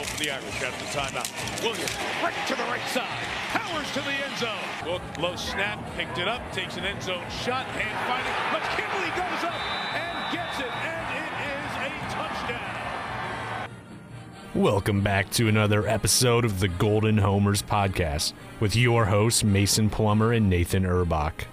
goal for the Irish the timeout. Williams, right to the right side. Powers to the end zone. Look, low snap, picked it up, takes an end zone shot, hand fighting. Goes up and gets it, and it is a touchdown. Welcome back to another episode of the Golden Homers podcast with your hosts, Mason Plummer and Nathan Urbach.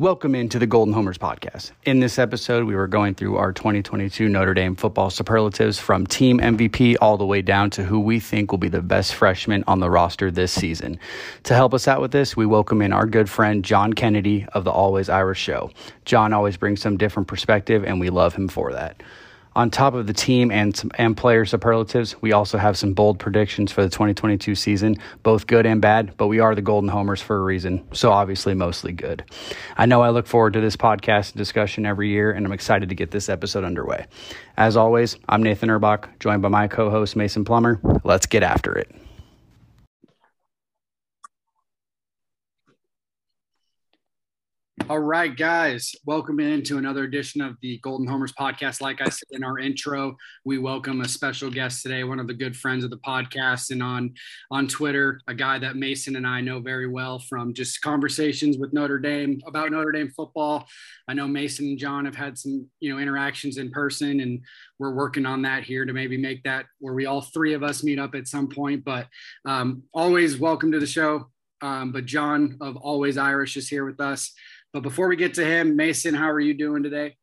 Welcome into the Golden Homers podcast. In this episode, we were going through our 2022 Notre Dame football superlatives from team MVP all the way down to who we think will be the best freshman on the roster this season. To help us out with this, we welcome in our good friend John Kennedy of the Always Irish Show. John always brings some different perspective, and we love him for that. On top of the team and and player superlatives, we also have some bold predictions for the 2022 season, both good and bad, but we are the Golden Homers for a reason, so obviously mostly good. I know I look forward to this podcast discussion every year, and I'm excited to get this episode underway. As always, I'm Nathan Erbach, joined by my co-host Mason Plummer. Let's get after it. All right, guys, welcome into another edition of the Golden Homers podcast. Like I said in our intro, we welcome a special guest today, one of the good friends of the podcast, and on on Twitter, a guy that Mason and I know very well from just conversations with Notre Dame about Notre Dame football. I know Mason and John have had some you know interactions in person, and we're working on that here to maybe make that where we all three of us meet up at some point. But um, always welcome to the show. Um, but John of Always Irish is here with us. But before we get to him, Mason, how are you doing today?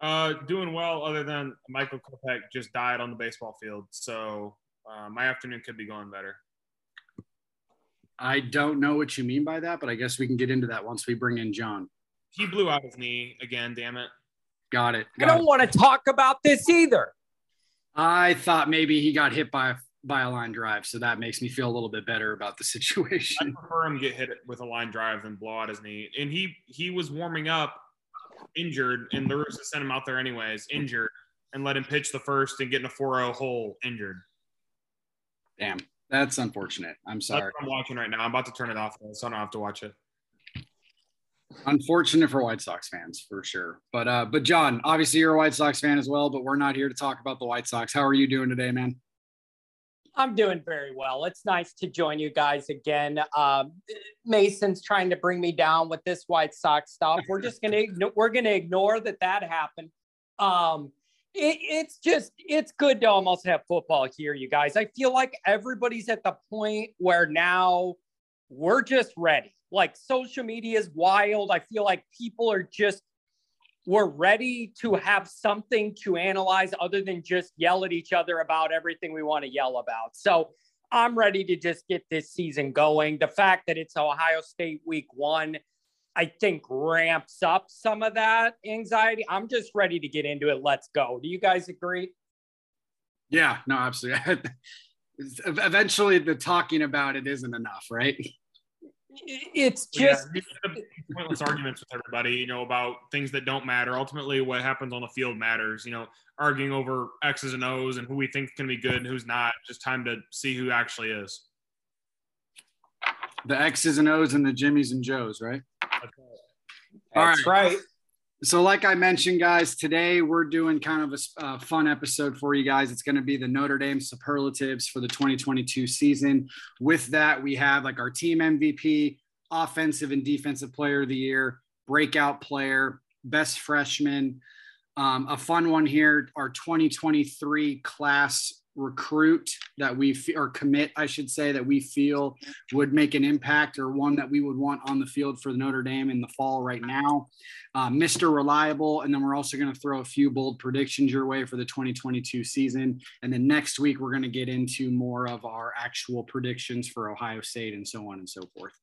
Uh, doing well, other than Michael Kopech just died on the baseball field. So uh, my afternoon could be going better. I don't know what you mean by that, but I guess we can get into that once we bring in John. He blew out his knee again, damn it. Got it. Got I don't it. want to talk about this either. I thought maybe he got hit by a by a line drive, so that makes me feel a little bit better about the situation. I prefer him get hit with a line drive than blow out his knee. And he he was warming up injured, and the Roosters sent him out there anyways, injured, and let him pitch the first and get in a 4-0 hole injured. Damn, that's unfortunate. I'm sorry. I'm watching right now. I'm about to turn it off, so I don't have to watch it. Unfortunate for White Sox fans for sure. But uh, but John, obviously you're a White Sox fan as well, but we're not here to talk about the White Sox. How are you doing today, man? I'm doing very well. It's nice to join you guys again. Um, Mason's trying to bring me down with this White Sox stuff. We're just gonna we're gonna ignore that that happened. Um, it, it's just it's good to almost have football here, you guys. I feel like everybody's at the point where now we're just ready. Like social media is wild. I feel like people are just we're ready to have something to analyze other than just yell at each other about everything we want to yell about. So I'm ready to just get this season going. The fact that it's Ohio State week one, I think ramps up some of that anxiety. I'm just ready to get into it. Let's go. Do you guys agree? Yeah, no, absolutely. Eventually, the talking about it isn't enough, right? It's just you end up pointless arguments with everybody, you know, about things that don't matter. Ultimately, what happens on the field matters. You know, arguing over X's and O's and who we think can be good and who's not. Just time to see who actually is. The X's and O's and the Jimmys and Joes, right? All that's right. So, like I mentioned, guys, today we're doing kind of a uh, fun episode for you guys. It's going to be the Notre Dame superlatives for the 2022 season. With that, we have like our team MVP, offensive and defensive player of the year, breakout player, best freshman. Um, a fun one here, our 2023 class recruit that we fe- or commit, I should say, that we feel would make an impact or one that we would want on the field for Notre Dame in the fall right now. Uh, Mr. Reliable. And then we're also going to throw a few bold predictions your way for the 2022 season. And then next week, we're going to get into more of our actual predictions for Ohio State and so on and so forth.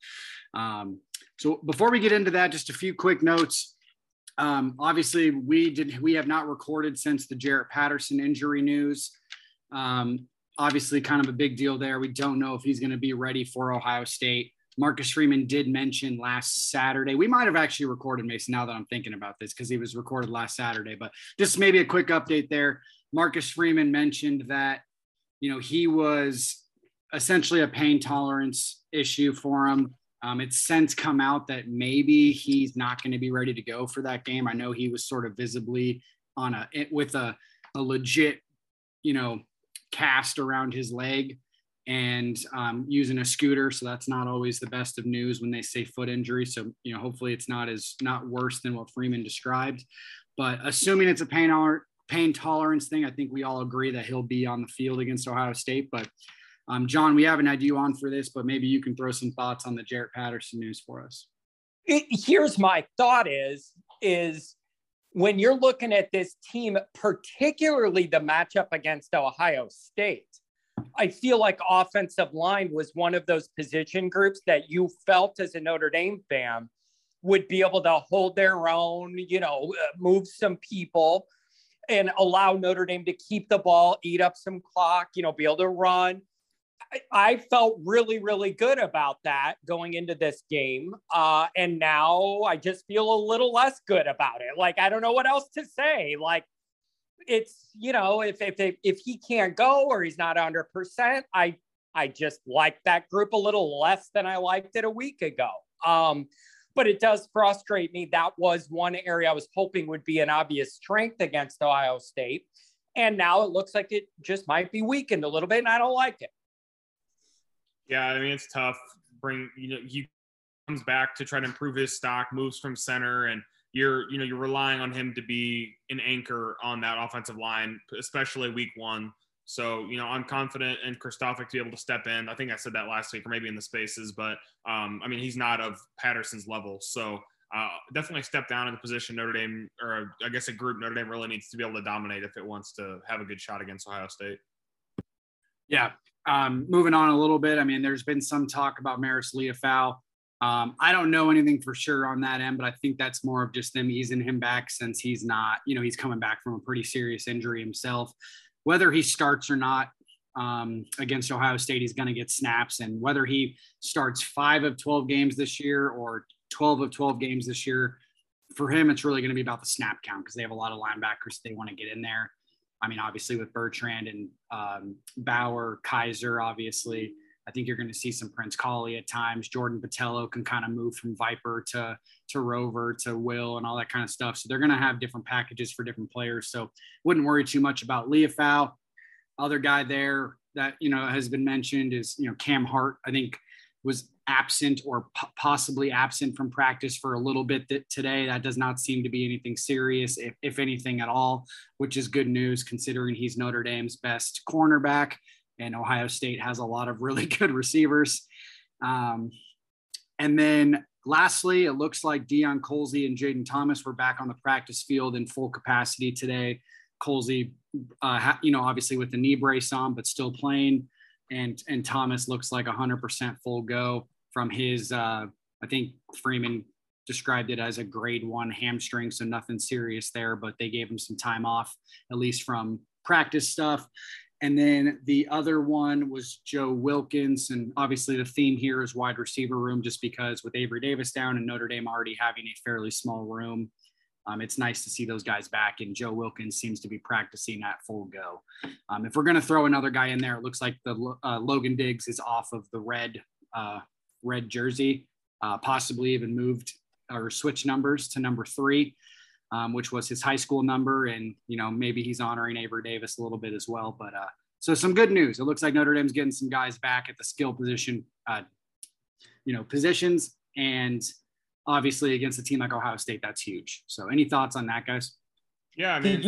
Um, so before we get into that, just a few quick notes. Um, obviously, we did we have not recorded since the Jarrett Patterson injury news. Um, obviously, kind of a big deal there. We don't know if he's going to be ready for Ohio State. Marcus Freeman did mention last Saturday. We might have actually recorded Mason now that I'm thinking about this because he was recorded last Saturday. But just maybe a quick update there. Marcus Freeman mentioned that you know he was essentially a pain tolerance issue for him. Um, it's since come out that maybe he's not going to be ready to go for that game. I know he was sort of visibly on a with a, a legit, you know, cast around his leg and um, using a scooter. So that's not always the best of news when they say foot injury. So you know, hopefully it's not as not worse than what Freeman described. But assuming it's a pain pain tolerance thing, I think we all agree that he'll be on the field against Ohio State. But um, John, we haven't had you on for this, but maybe you can throw some thoughts on the Jarrett Patterson news for us. Here's my thought: is is when you're looking at this team, particularly the matchup against Ohio State. I feel like offensive line was one of those position groups that you felt as a Notre Dame fan would be able to hold their own, you know, uh, move some people and allow Notre Dame to keep the ball, eat up some clock, you know, be able to run. I, felt really, really good about that going into this game. Uh, and now I just feel a little less good about it. Like, I don't know what else to say. Like, it's, you know, if, if, if, if he can't go or he's not 100%, I, I just like that group a little less than I liked it a week ago. Um, but it does frustrate me. That was one area I was hoping would be an obvious strength against Ohio State. And now it looks like it just might be weakened a little bit, and I don't like it. Yeah, I mean it's tough. Bring you know he comes back to try to improve his stock, moves from center, and you're you know you're relying on him to be an anchor on that offensive line, especially week one. So you know I'm confident in Kristofic to be able to step in. I think I said that last week or maybe in the spaces, but um, I mean he's not of Patterson's level. So uh, definitely step down in the position Notre Dame, or I guess a group Notre Dame really needs to be able to dominate if it wants to have a good shot against Ohio State. Yeah, um, moving on a little bit, I mean, there's been some talk about Marist Liufau. Um, I don't know anything for sure on that end, but I think that's more of just them easing him back since he's not, you know, he's coming back from a pretty serious injury himself. Whether he starts or not um, against Ohio State, he's going to get snaps. And whether he starts five of 12 games this year or 12 of 12 games this year, for him, it's really going to be about the snap count because they have a lot of linebackers they want to get in there. I mean, obviously with Bertrand and um, Bauer, Kiser, obviously, I think you're going to see some Prince Kollie at times. Jordan Botelho can kind of move from Viper to to Rover to Will and all that kind of stuff. So they're going to have different packages for different players. So wouldn't worry too much about Liufau. Other guy there that you know has been mentioned is you know Cam Hart. I think was absent or possibly absent from practice for a little bit th- today. That does not seem to be anything serious, if, if anything at all, which is good news considering he's Notre Dame's best cornerback. And Ohio State has a lot of really good receivers. Um, and then lastly, it looks like Deion Colzie and Jayden Thomas were back on the practice field in full capacity today. Colzie, uh, you know, obviously with the knee brace on, but still playing and and Thomas looks like 100% full go from his. Uh, I think Freeman described it as a grade one hamstring, so nothing serious there. But they gave him some time off, at least from practice stuff. And then the other one was Joe Wilkins. And obviously, the theme here is wide receiver room, just because with Avery Davis down and Notre Dame already having a fairly small room, um, it's nice to see those guys back, and Joe Wilkins seems to be practicing at full go. Um, if we're going to throw another guy in there, it looks like the uh, Logan Diggs is off of the red uh, red jersey, uh, possibly even moved or switched numbers to number three, um, which was his high school number, and you know maybe he's honoring Avery Davis a little bit as well. But uh, so some good news. It looks like Notre Dame's getting some guys back at the skill position, uh, you know, positions and obviously against a team like Ohio State, that's huge. So, any thoughts on that, guys? Yeah, I mean,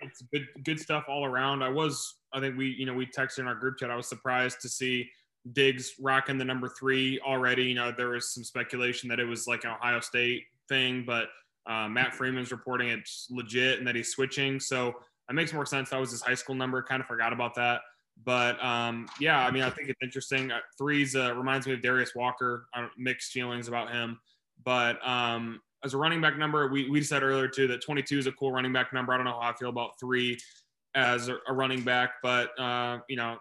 it's good, good stuff all around. I was, I think we, you know, we texted in our group chat. I was surprised to see Diggs rocking the number three already. You know, there was some speculation that it was like an Ohio State thing, but uh, Matt Freeman's reporting it's legit and that he's switching. So it makes more sense. That was his high school number. Kind of forgot about that. But um, yeah, I mean, I think it's interesting. Uh, threes uh, reminds me of Darius Walker. I have mixed feelings about him. But um, as a running back number, we, we said earlier too that 22 is a cool running back number. I don't know how I feel about three as a, a running back, but uh, you know,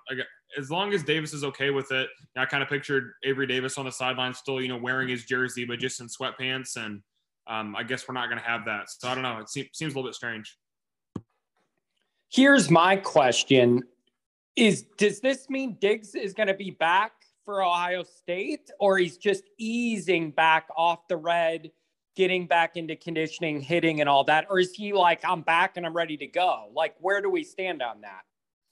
as long as Davis is okay with it, I kind of pictured Avery Davis on the sideline still, you know, wearing his jersey, but just in sweatpants. And um, I guess we're not going to have that. So I don't know. It seems a little bit strange. Here's my question is does this mean Diggs is going to be back for Ohio State, or he's just easing back off the red, getting back into conditioning, hitting, and all that? Or is he like, I'm back and I'm ready to go? Like, where do we stand on that?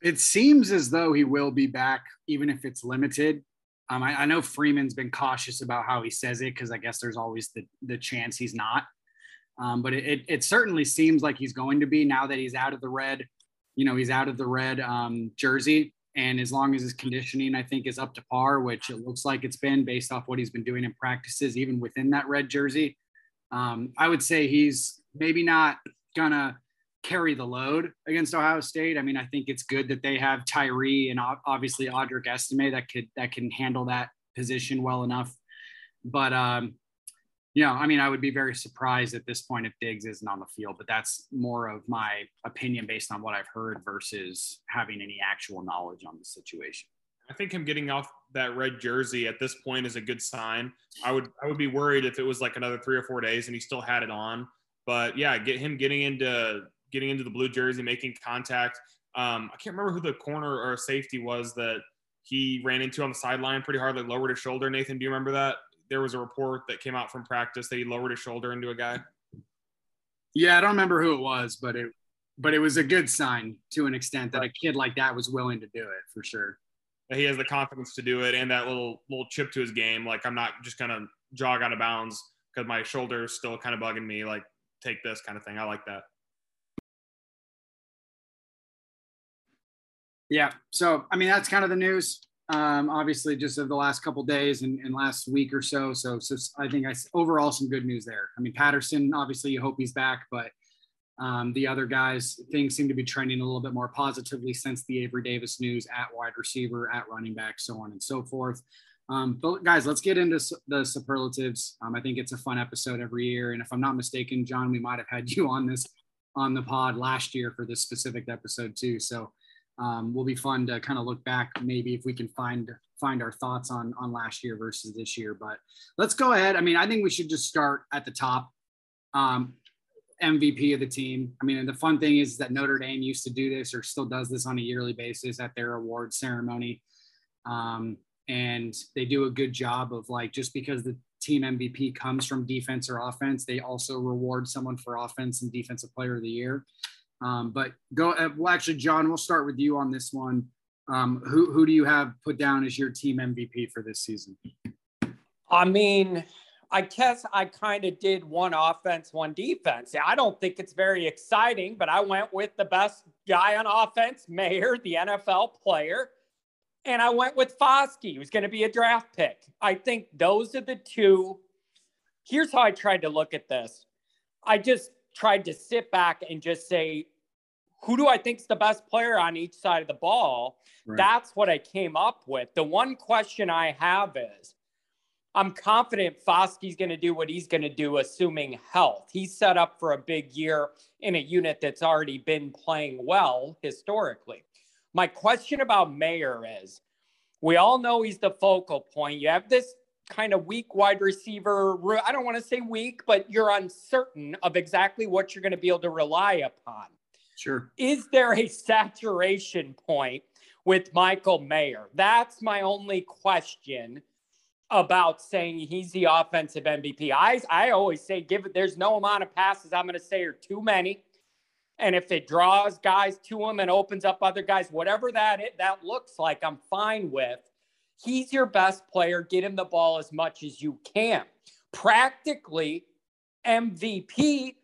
It seems as though he will be back, even if it's limited. Um, I, I, know Freeman's been cautious about how he says it because I guess there's always the, the chance he's not. Um, but it, it, it, certainly seems like he's going to be now that he's out of the red. You know, he's out of the red um, jersey. And as long as his conditioning, I think, is up to par, which it looks like it's been based off what he's been doing in practices, even within that red jersey, um, I would say he's maybe not going to carry the load against Ohio State. I mean, I think it's good that they have Tyree and obviously Audric Estime that could that can handle that position well enough. But um, you know, I mean, I would be very surprised at this point if Diggs isn't on the field, but that's more of my opinion based on what I've heard versus having any actual knowledge on the situation. I think him getting off that red jersey at this point is a good sign. I would I would be worried if it was like another three or four days and he still had it on. But yeah, get him getting into getting into the blue jersey, making contact. Um, I can't remember who the corner or safety was that he ran into on the sideline pretty hard, like lowered his shoulder. Nathan, do you remember that? There was a report that came out from practice that he lowered his shoulder into a guy. Yeah, I don't remember who it was, but it but it was a good sign to an extent that a kid like that was willing to do it for sure. He has the confidence to do it and that little little chip to his game. Like I'm not just gonna jog out of bounds because my shoulder is still kind of bugging me. Like take this kind of thing. I like that. Yeah. So, I mean, that's kind of the news. Um, obviously, just of the last couple days and, and, last week or so. so. So, I think I overall some good news there. I mean, Patterson, obviously, you hope he's back, but um, the other guys, things seem to be trending a little bit more positively since the Avery Davis news at wide receiver, at running back, so on and so forth. Um, but guys, let's get into the superlatives. Um, I think it's a fun episode every year, and if I'm not mistaken, John, we might have had you on this on the pod last year for this specific episode too. So um, will be fun to kind of look back maybe if we can find find our thoughts on on last year versus this year but let's go ahead. I mean i think we should just start at the top. Um, mvp of the team. I mean the fun thing is that notre dame used to do this or still does this on a yearly basis at their award ceremony. Um, and they do a good job of like just because the team mvp comes from defense or offense they also reward someone for offense and defensive player of the year um, but go, uh, well, actually, John, we'll start with you on this one. Um, who, who do you have put down as your team MVP for this season? I mean, I guess I kind of did one offense, one defense. I don't think it's very exciting, but I went with the best guy on offense, Mayer, the NFL player. And I went with Foskey, who's going to be a draft pick. I think those are the two. Here's how I tried to look at this. I just tried to sit back and just say, who do I think is the best player on each side of the ball? Right. That's what I came up with. The one question I have is I'm confident Foskey's going to do what he's going to do, assuming health. He's set up for a big year in a unit that's already been playing well historically. My question about Mayer is we all know he's the focal point. You have this kind of weak wide receiver. I don't want to say weak, but you're uncertain of exactly what you're going to be able to rely upon. Sure. Is there a saturation point with Michael Mayer? That's my only question about saying he's the offensive MVP. I, I always say, give it, there's no amount of passes I'm going to say are too many. And if it draws guys to him and opens up other guys, whatever that it, that looks like, I'm fine with. He's your best player. Get him the ball as much as you can. Practically, MVP.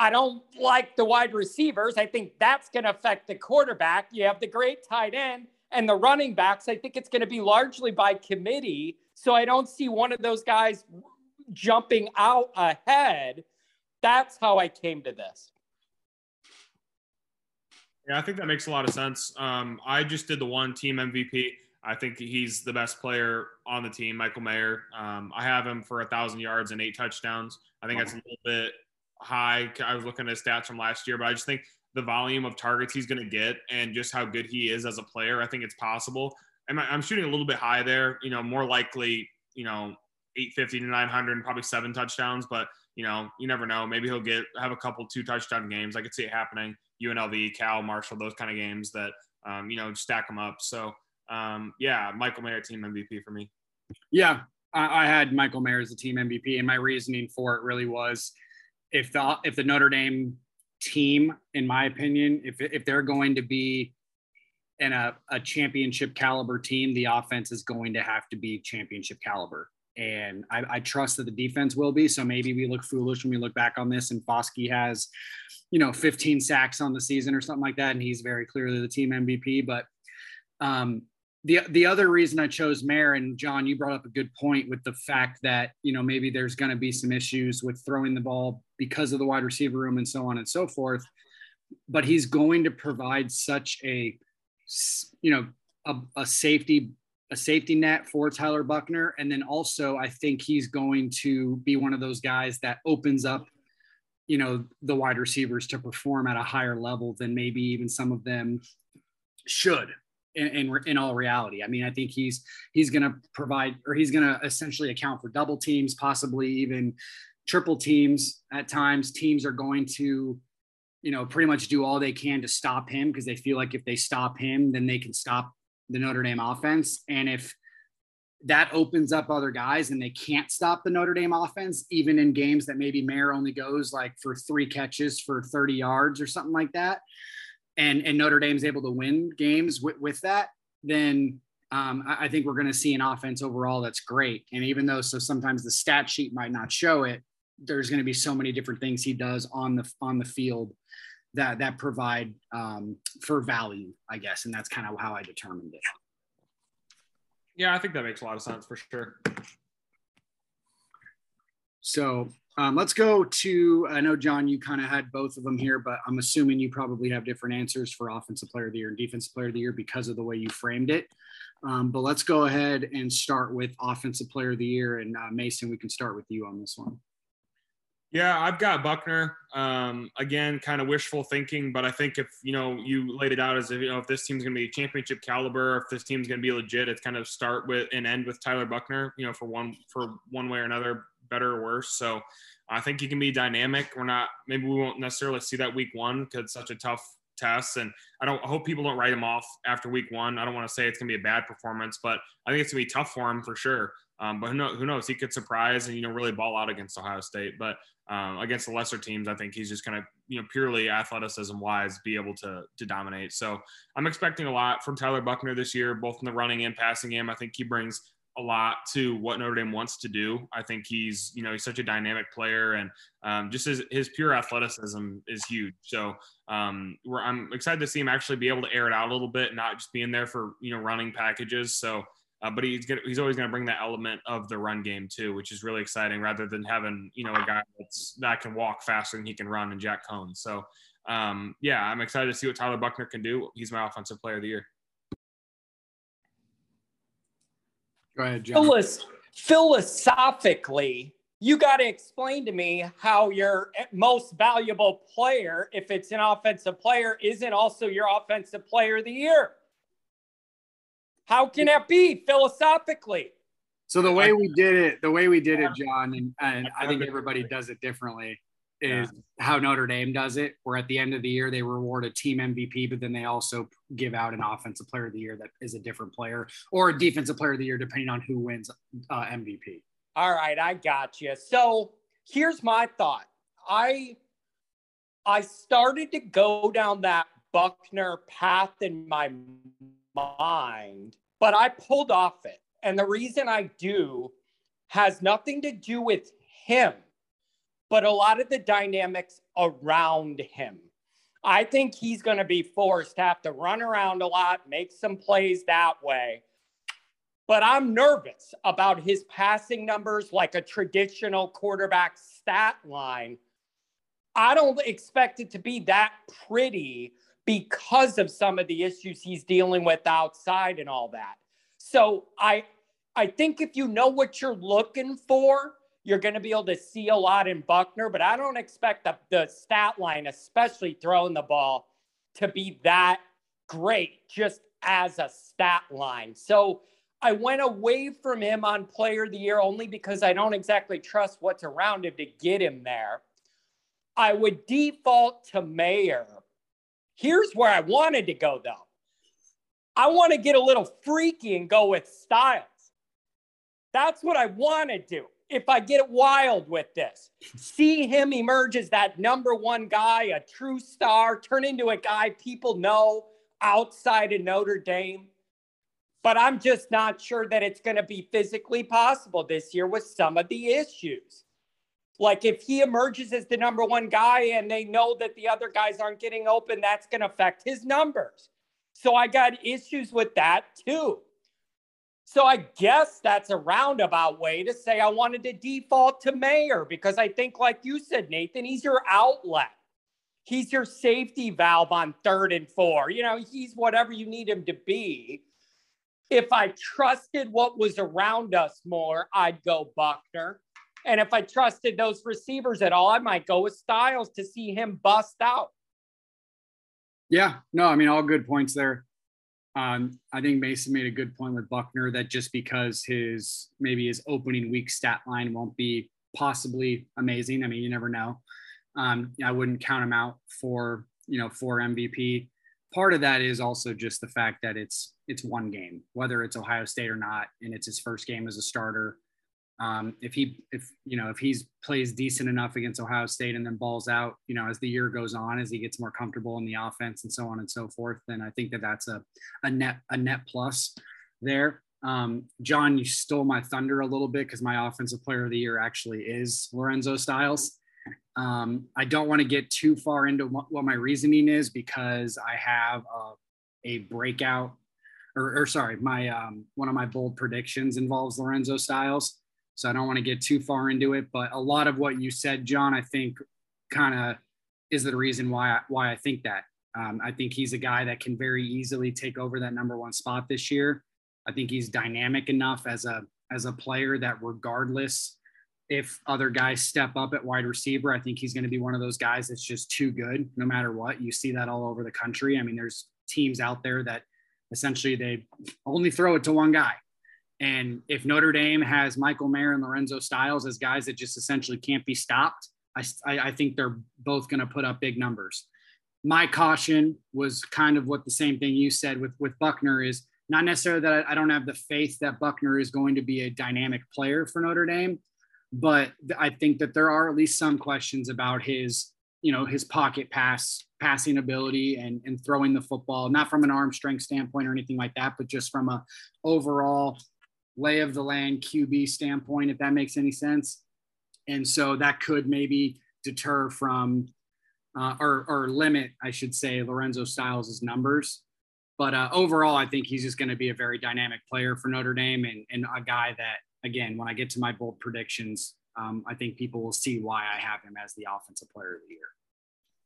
I don't like the wide receivers. I think that's going to affect the quarterback. You have the great tight end and the running backs. I think it's going to be largely by committee. So I don't see one of those guys jumping out ahead. That's how I came to this. Yeah, I think that makes a lot of sense. Um, I just did the one team MVP. I think he's the best player on the team, Michael Mayer. Um, I have him for a thousand yards and eight touchdowns. I think that's a little bit high. I was looking at his stats from last year, but I just think the volume of targets he's going to get and just how good he is as a player, I think it's possible. And I'm shooting a little bit high there. You know, more likely, you know, 850 to 900 and probably seven touchdowns. But you know, you never know. Maybe he'll get have a couple two touchdown games. I could see it happening. UNLV, Cal, Marshall, those kind of games that um, you know stack them up. So um, yeah, Michael Mayer team MVP for me. Yeah, I, I had Michael Mayer as the team MVP, and my reasoning for it really was if the if the Notre Dame team, in my opinion, if if they're going to be in a, a championship caliber team, the offense is going to have to be championship caliber. And I, I, trust that the defense will be. So maybe we look foolish when we look back on this and Foskey has, you know, 15 sacks on the season or something like that. And he's very clearly the team MVP. But um, the the other reason I chose Mayer and John, you brought up a good point with the fact that you know maybe there's going to be some issues with throwing the ball because of the wide receiver room and so on and so forth. But he's going to provide such a you know a, a safety a safety net for Tyler Buchner, and then also I think he's going to be one of those guys that opens up you know the wide receivers to perform at a higher level than maybe even some of them should in, in, in all reality. I mean, I think he's he's going to provide or he's going to essentially account for double teams, possibly even triple teams at times. Teams are going to, you know, pretty much do all they can to stop him because they feel like if they stop him, then they can stop the Notre Dame offense. And if that opens up other guys and they can't stop the Notre Dame offense, even in games that maybe Mayer only goes like for three catches for 30 yards or something like that and and Notre Dame's able to win games with, with that, then um, I, I, think we're going to see an offense overall that's great. And even though so sometimes the stat sheet might not show it, there's going to be so many different things he does on the on the field that that provide um, for value, I guess, and that's kind of how I determined it. Yeah, I think that makes a lot of sense for sure. So um, let's go to, I know, John, you kind of had both of them here, but I'm assuming you probably have different answers for Offensive Player of the Year and Defensive Player of the Year because of the way you framed it. Um, but let's go ahead and start with Offensive Player of the Year. And uh, Mason, we can start with you on this one. Yeah, I've got Buchner. Um, again, kind of wishful thinking, but I think if you know you laid it out as if you know if this team's going to be championship caliber, if this team's going to be legit, it's kind of start with and end with Tyler Buchner. You know, for one for one way or another, better or worse. So I think he can be dynamic. We're not maybe we won't necessarily see that week one because it's such a tough test. And I don't I hope people don't write him off after week one. I don't want to say it's gonna be a bad performance, but I think it's gonna be tough for him for sure. Um, but who knows, who knows? He could surprise and you know really ball out against Ohio State. But um, against the lesser teams, I think he's just gonna you know purely athleticism wise be able to to dominate. So I'm expecting a lot from Tyler Buchner this year, both in the running and passing game. I think he brings a lot to what Notre Dame wants to do. I think he's, you know, he's such a dynamic player, and um, just his, his pure athleticism is huge. So um, I'm excited to see him actually be able to air it out a little bit, not just being there for you know running packages. So, uh, but he's gonna, he's always going to bring that element of the run game too, which is really exciting, rather than having you know a guy that's that can walk faster than he can run and Jack Coan. So. Um, yeah, I'm excited to see what Tyler Buchner can do. He's my offensive player of the year. Go ahead, John. Philos- philosophically, you got to explain to me how your eh, most valuable player, if it's an offensive player, isn't also your offensive player of the year. How can that be philosophically? So the way we did it, the way we did it, John, and, and I think everybody does it differently is yeah. how Notre Dame does it, where at the end of the year they reward a team MVP, but then they also give out an offensive player of the year that is a different player or a defensive player of the year, depending on who wins uh, MVP. All right, I got you. So here's my thought. I I started to go down that Buchner path in my mind, but I pulled off it. And the reason I do has nothing to do with him but a lot of the dynamics around him. I think he's going to be forced to have to run around a lot, make some plays that way. But I'm nervous about his passing numbers like a traditional quarterback stat line. I don't expect it to be that pretty because of some of the issues he's dealing with outside and all that. So I I think if you know what you're looking for, you're going to be able to see a lot in Buchner, but I don't expect the, the stat line, especially throwing the ball, to be that great just as a stat line. So I went away from him on player of the year only because I don't exactly trust what's around him to get him there. I would default to Mayer. Here's where I wanted to go though. I want to get a little freaky and go with Styles. That's what I want to do. If I get wild with this, see him emerge as that number one guy, a true star, turn into a guy people know outside of Notre Dame. But I'm just not sure that it's going to be physically possible this year with some of the issues. Like if he emerges as the number one guy and they know that the other guys aren't getting open, that's going to affect his numbers. So I got issues with that too. So I guess that's a roundabout way to say I wanted to default to Mayer because I think, like you said, Nathan, he's your outlet. He's your safety valve on third and four. You know, he's whatever you need him to be. If I trusted what was around us more, I'd go Buchner. And if I trusted those receivers at all, I might go with Styles to see him bust out. Yeah, no, I mean, all good points there. Um, I think Mason made a good point with Buchner that just because his maybe his opening week stat line won't be possibly amazing. I mean, you never know. Um, I wouldn't count him out for you know for MVP. Part of that is also just the fact that it's it's one game, whether it's Ohio State or not, and it's his first game as a starter. Um, if he if you know if he's plays decent enough against Ohio State and then balls out, you know, as the year goes on, as he gets more comfortable in the offense and so on and so forth, then I think that that's a a net a net plus there. Um, John, you stole my thunder a little bit because my offensive player of the year actually is Lorenzo Styles. Um, I don't want to get too far into what, my reasoning is because I have a, a breakout, or, or, sorry, my um, one of my bold predictions involves Lorenzo Styles. So I don't want to get too far into it, but a lot of what you said, John, I think kind of is the reason why I, why I think that. Um, I think he's a guy that can very easily take over that number one spot this year. I think he's dynamic enough as a as a player that regardless if other guys step up at wide receiver, I think he's going to be one of those guys that's just too good no matter what. You see that all over the country. I mean, there's teams out there that essentially they only throw it to one guy. And if Notre Dame has Michael Mayer and Lorenzo Styles as guys that just essentially can't be stopped, I, I think they're both going to put up big numbers. My caution was kind of what the same thing you said with, with Buchner is not necessarily that I don't have the faith that Buchner is going to be a dynamic player for Notre Dame, but I think that there are at least some questions about his, you know, his pocket pass passing ability and, and throwing the football, not from an arm strength standpoint or anything like that, but just from a overall lay of the land QB standpoint, if that makes any sense. And so that could maybe deter from uh, or, or limit, I should say, Lorenzo Styles' numbers. But uh, overall, I think he's just going to be a very dynamic player for Notre Dame and, and a guy that, again, when I get to my bold predictions, um, I think people will see why I have him as the offensive player of the year.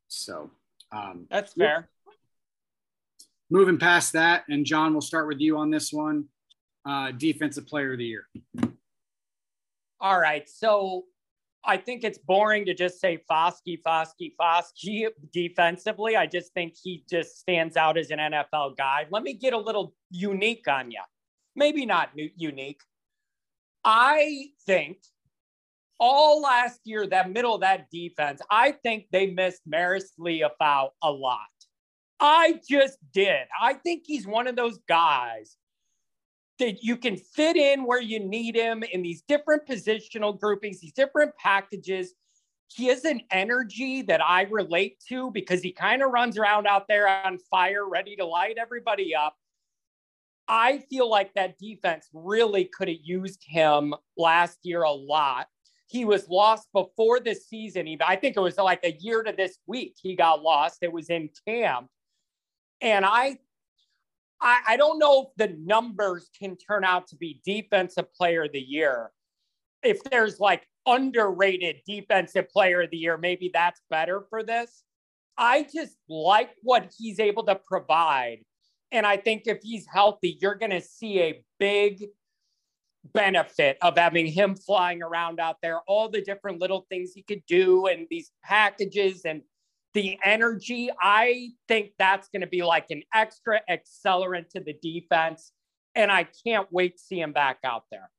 So um, that's fair. Moving past that, and John, we'll start with you on this one uh, defensive player of the year? All right. So I think it's boring to just say Foskey, Foskey, Foskey defensively. I just think he just stands out as an NFL guy. Let me get a little unique on you. Maybe not unique. I think all last year, that middle of that defense, I think they missed Marist Liufau a lot. I just did. I think he's one of those guys that you can fit in where you need him in these different positional groupings, these different packages. He has an energy that I relate to because he kind of runs around out there on fire, ready to light everybody up. I feel like that defense really could have used him last year a lot. He was lost before the season. Even I think it was like a year to this week he got lost. It was in camp. And I I, I don't know if the numbers can turn out to be defensive player of the year. If there's like underrated defensive player of the year, maybe that's better for this. I just like what he's able to provide. And I think if he's healthy, you're going to see a big benefit of having him flying around out there, all the different little things he could do and these packages and the energy, I think that's going to be like an extra accelerant to the defense. And I can't wait to see him back out there.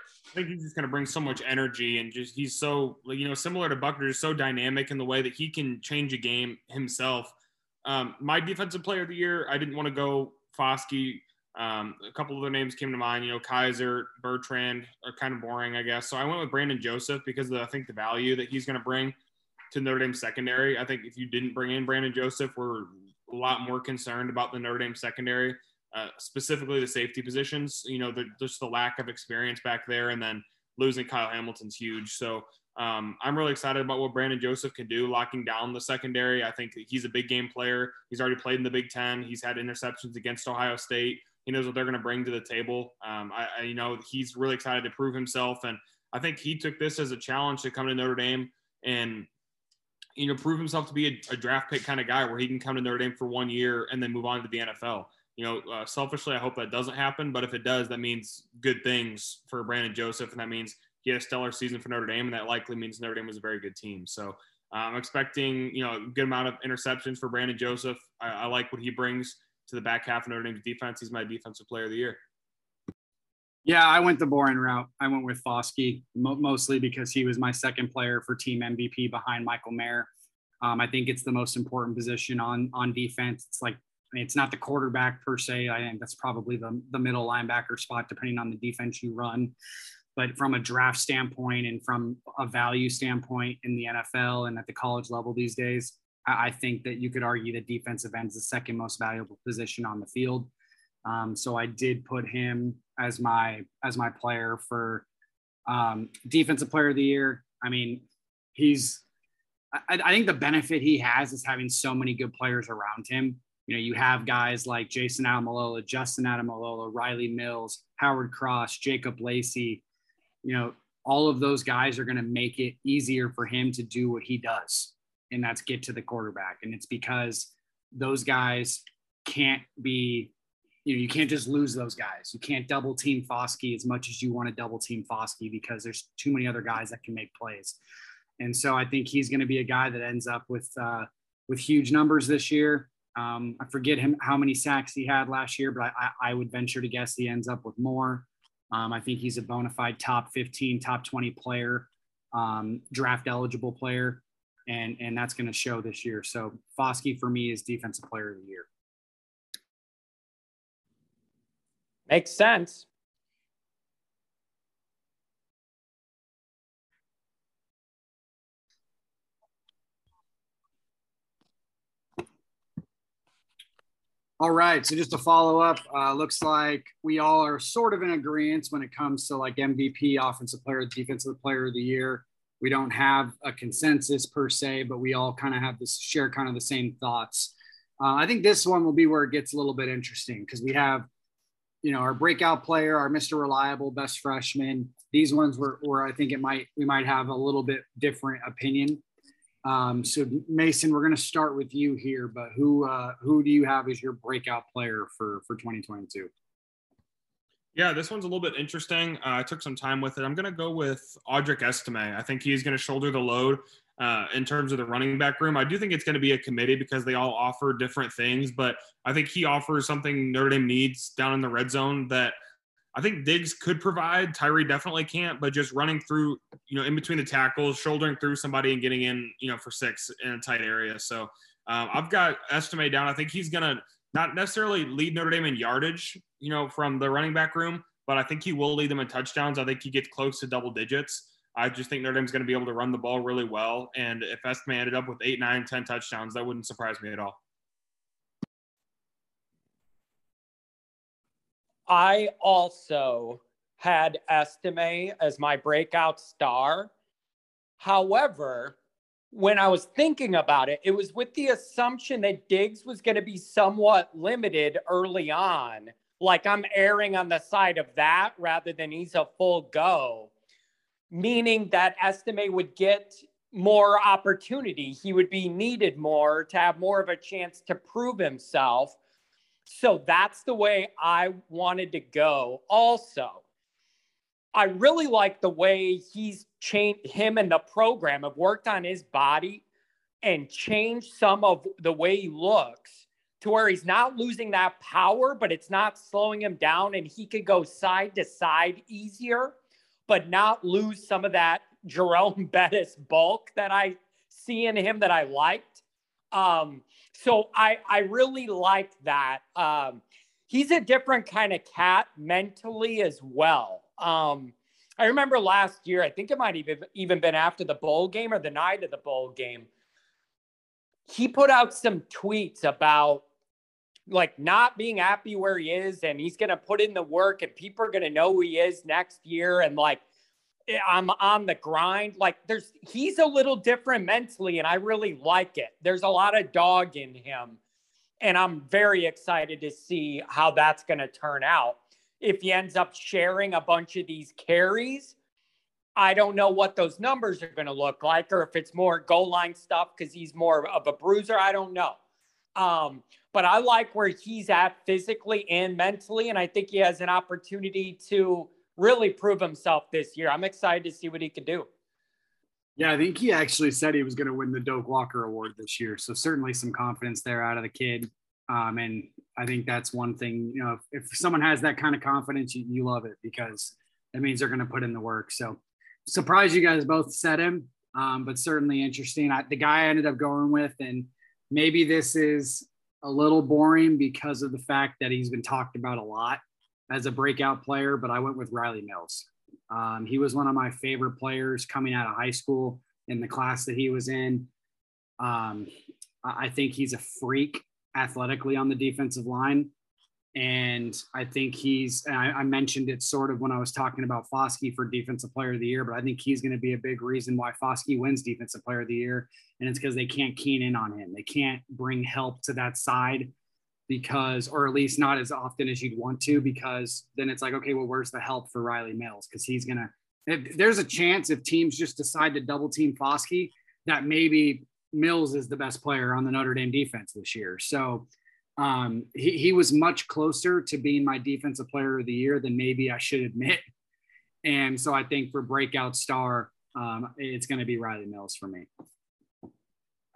I think he's just going to bring so much energy and just he's so you know similar to Buchner, so dynamic in the way that he can change a game himself. Um, my defensive player of the year, I didn't want to go Foskey. Um, a couple other names came to mind. You know, Kiser, Bertrand are kind of boring, I guess. So I went with Brandon Joseph because the, I think the value that he's going to bring to Notre Dame secondary. I think if you didn't bring in Brandon Joseph, we're a lot more concerned about the Notre Dame secondary, uh, specifically the safety positions. You know, the, just the lack of experience back there, and then losing Kyle Hamilton's huge. So um, I'm really excited about what Brandon Joseph can do, locking down the secondary. I think he's a big game player. He's already played in the Big Ten. He's had interceptions against Ohio State. He knows what they're going to bring to the table. Um, I, I, you know, he's really excited to prove himself, and I think he took this as a challenge to come to Notre Dame and you know prove himself to be a, a draft pick kind of guy where he can come to Notre Dame for one year and then move on to the NFL. You know, uh, selfishly, I hope that doesn't happen, but if it does, that means good things for Brandon Joseph, and that means he had a stellar season for Notre Dame, and that likely means Notre Dame was a very good team. So uh, I'm expecting, you know, a good amount of interceptions for Brandon Joseph. I, I, like what he brings to the back half of Notre Dame's defense. He's my defensive player of the year. Yeah, I went the boring route. I went with Foskey mo- mostly because he was my second player for team MVP behind Michael Mayer. Um, I think it's the most important position on on defense. It's like I mean, it's not the quarterback per se. I think that's probably the the middle linebacker spot, depending on the defense you run but from a draft standpoint and from a value standpoint in the NFL and at the college level these days, I think that you could argue that defensive end is the second most valuable position on the field. Um, so I did put him as my as my player for um, defensive player of the year. I mean, he's I, I think the benefit he has is having so many good players around him. You know, you have guys like Jayson Ademilola, Justin Ademilola, Rylie Mills, Howard Cross, Jacob Lacey, you know, all of those guys are going to make it easier for him to do what he does, and that's get to the quarterback. And it's because those guys can't be, you know, you can't just lose those guys. You can't double team Foskey as much as you want to double team Foskey because there's too many other guys that can make plays. And so I think he's going to be a guy that ends up with uh, with huge numbers this year. Um, I forget him how many sacks he had last year, but I, I, would venture to guess he ends up with more. Um, I think he's a bona fide top 15, top 20 player, um, draft eligible player, and and that's going to show this year. So Foskey for me is defensive player of the year. Makes sense. All right. So just to follow up, uh, looks like we all are sort of in agreement when it comes to like MVP, offensive player, defensive player of the year. We don't have a consensus per se, but we all kind of have this share kind of the same thoughts. Uh, I think this one will be where it gets a little bit interesting because we have, you know, our breakout player, our Mr. Reliable, best freshman. These ones were where I think it might we might have a little bit different opinion. Um, so Mason, we're going to start with you here, but who uh, who do you have as your breakout player for for 2022? Yeah, this one's a little bit interesting. Uh, I took some time with it. I'm going to go with Audric Estime. I think he's going to shoulder the load uh, in terms of the running back room. I do think it's going to be a committee because they all offer different things, but I think he offers something Notre Dame needs down in the red zone that – I think Diggs could provide. Tyree definitely can't, but just running through, you know, in between the tackles, shouldering through somebody and getting in, you know, for six in a tight area. So um, I've got Estime down. I think he's going to not necessarily lead Notre Dame in yardage, you know, from the running back room, but I think he will lead them in touchdowns. I think he gets close to double digits. I just think Notre Dame's going to be able to run the ball really well. And if Estime ended up with eight, nine, ten touchdowns, that wouldn't surprise me at all. I also had Estime as my breakout star. However, when I was thinking about it, it was with the assumption that Diggs was going to be somewhat limited early on. Like I'm erring on the side of that rather than he's a full go, meaning that Estime would get more opportunity. He would be needed more to have more of a chance to prove himself. So that's the way I wanted to go. Also, I really like the way he's changed him and the program have worked on his body and changed some of the way he looks to where he's not losing that power, but it's not slowing him down and he could go side to side easier, but not lose some of that Jerome Bettis bulk that I see in him that I liked. Um, so I I really like that. Um, he's a different kind of cat mentally as well. Um, I remember last year, I think it might even even been after the bowl game or the night of the bowl game. He put out some tweets about like not being happy where he is and he's going to put in the work and people are going to know who he is next year and like eh, I'm on the grind like there's he's a little different mentally and I really like it. There's a lot of dog in him and I'm very excited to see how that's going to turn out. If he ends up sharing a bunch of these carries, I don't know what those numbers are going to look like, or if it's more goal line stuff because he's more of a bruiser. I don't know. Um, but I like where he's at physically and mentally. And I think he has an opportunity to really prove himself this year. I'm excited to see what he can do. Yeah, I think he actually said he was going to win the Doak Walker Award this year. So certainly some confidence there out of the kid. Um, and I think that's one thing, you know, if, if someone has that kind of confidence, you, you love it because that means they're going to put in the work. So surprised you guys both said him, um, but certainly interesting. I, the guy I ended up going with, and maybe this is a little boring because of the fact that he's been talked about a lot as a breakout player, but I went with Rylie Mills. Um, he was one of my favorite players coming out of high school in the class that he was in. Um, I think he's a freak athletically on the defensive line. And I think he's, I, I, mentioned it sort of when I was talking about Foskey for Defensive Player of the Year, but I think he's going to be a big reason why Foskey wins Defensive Player of the Year. And it's because they can't keen in on him. They can't bring help to that side because, or at least not as often as you'd want to, because then it's like, okay, well, where's the help for Rylie Mills? Because he's going to, there's a chance if teams just decide to double team Foskey, that maybe Mills is the best player on the Notre Dame defense this year. So um, he, he was much closer to being my defensive player of the year than maybe I should admit. And so I think for breakout star, um, it's going to be Rylie Mills for me.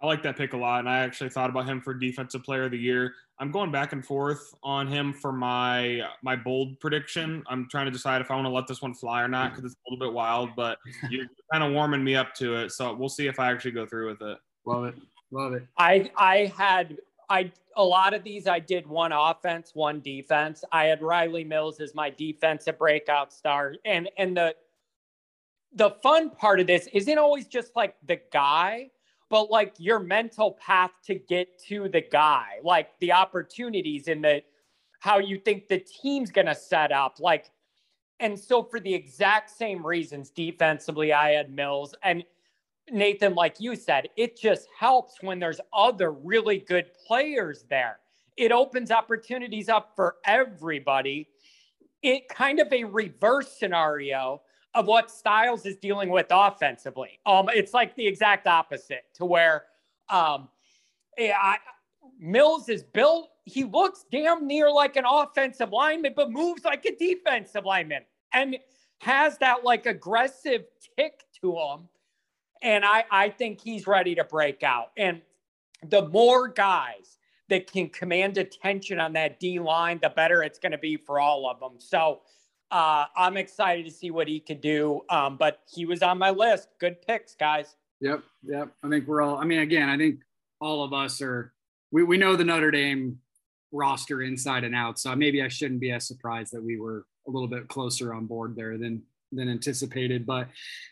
I like that pick a lot, and I actually thought about him for defensive player of the year. I'm going back and forth on him for my my bold prediction. I'm trying to decide if I want to let this one fly or not because it's a little bit wild, but you're kind of warming me up to it. So we'll see if I actually go through with it. Love it, love it. I I had I a lot of these I did one offense, one defense. I had Rylie Mills as my defensive breakout star, and and the the fun part of this isn't always just like the guy but like your mental path to get to the guy, like the opportunities and the how you think the team's to set up. Like, and so for the exact same reasons, defensively, I had Mills and Nathan, like you said, it just helps when there's other really good players there. It opens opportunities up for everybody. It kind of a reverse scenario of what Styles is dealing with offensively. Um, it's like the exact opposite to where um, I, Mills is built. He looks damn near like an offensive lineman, but moves like a defensive lineman and has that like aggressive tick to him. And I, I think he's ready to break out. And the more guys that can command attention on that D line, the better it's going to be for all of them. So uh, I'm excited to see what he could do. Um, but he was on my list. Good picks, guys. Yep, yep. I think we're all. I mean, again, I think all of us are. We we know the Notre Dame roster inside and out, so maybe I shouldn't be as surprised that we were a little bit closer on board there than than anticipated. But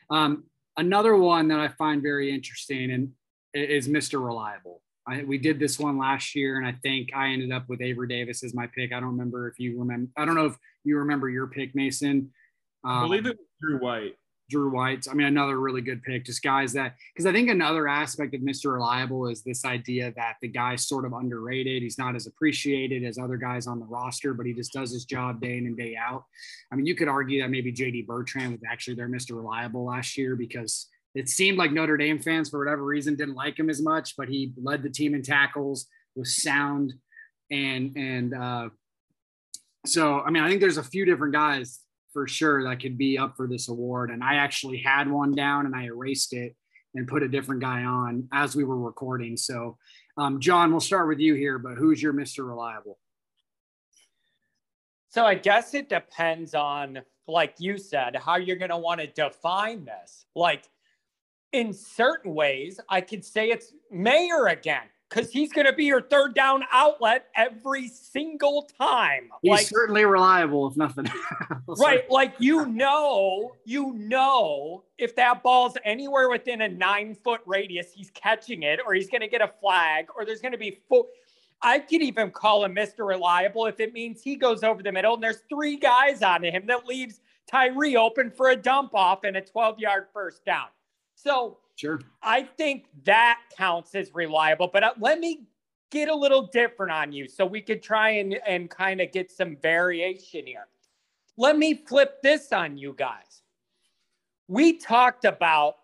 um, another one that I find very interesting and is Mr. Reliable. I, we did this one last year, and I think I ended up with Avery Davis as my pick. I don't remember if you remember. I don't know if you remember your pick, Mason. Um, I believe it was Drew White. Drew White. I mean, another really good pick. Just guys that, because I think another aspect of Mr. Reliable is this idea that the guy's sort of underrated. He's not as appreciated as other guys on the roster, but he just does his job day in and day out. I mean, you could argue that maybe JD Bertrand was actually their Mr. Reliable last year because it seemed like Notre Dame fans, for whatever reason, didn't like him as much, but he led the team in tackles, was sound, and and uh, so I mean, I think there's a few different guys for sure that could be up for this award. And I actually had one down and I erased it and put a different guy on as we were recording. So, um, John, we'll start with you here, but who's your Mr. Reliable? So I guess it depends on, like you said, how you're going to want to define this. Like in certain ways, I could say it's mayor again because he's going to be your third down outlet every single time. He's like, certainly reliable, if nothing. right. Like, you know, you know, if that ball's anywhere within a nine foot radius, he's catching it or he's going to get a flag or there's going to be four. I could even call him Mr. Reliable if it means he goes over the middle and there's three guys on him that leaves Tyree open for a dump off and a 12 yard first down. So, Sure. I think that counts as reliable, but uh, let me get a little different on you so we could try and, and kind of get some variation here. Let me flip this on you guys. We talked about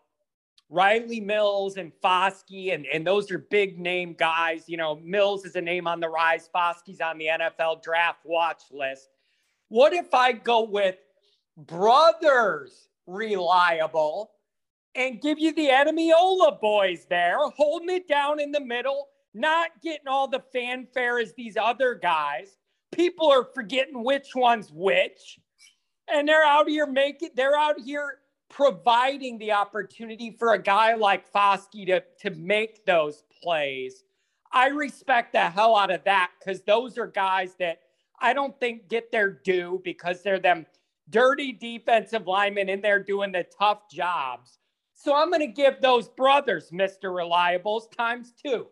Rylie Mills and Foskey, and, and those are big name guys. You know, Mills is a name on the rise, Foskey's on the NFL draft watch list. What if I go with brothers reliable and give you the Ademilola boys there, holding it down in the middle, not getting all the fanfare as these other guys. People are forgetting which one's which. And they're out here making, they're out here providing the opportunity for a guy like Foskey to, to make those plays. I respect the hell out of that because those are guys that I don't think get their due because they're them dirty defensive linemen in there doing the tough jobs. So I'm going to give those brothers Mr. Reliables times two.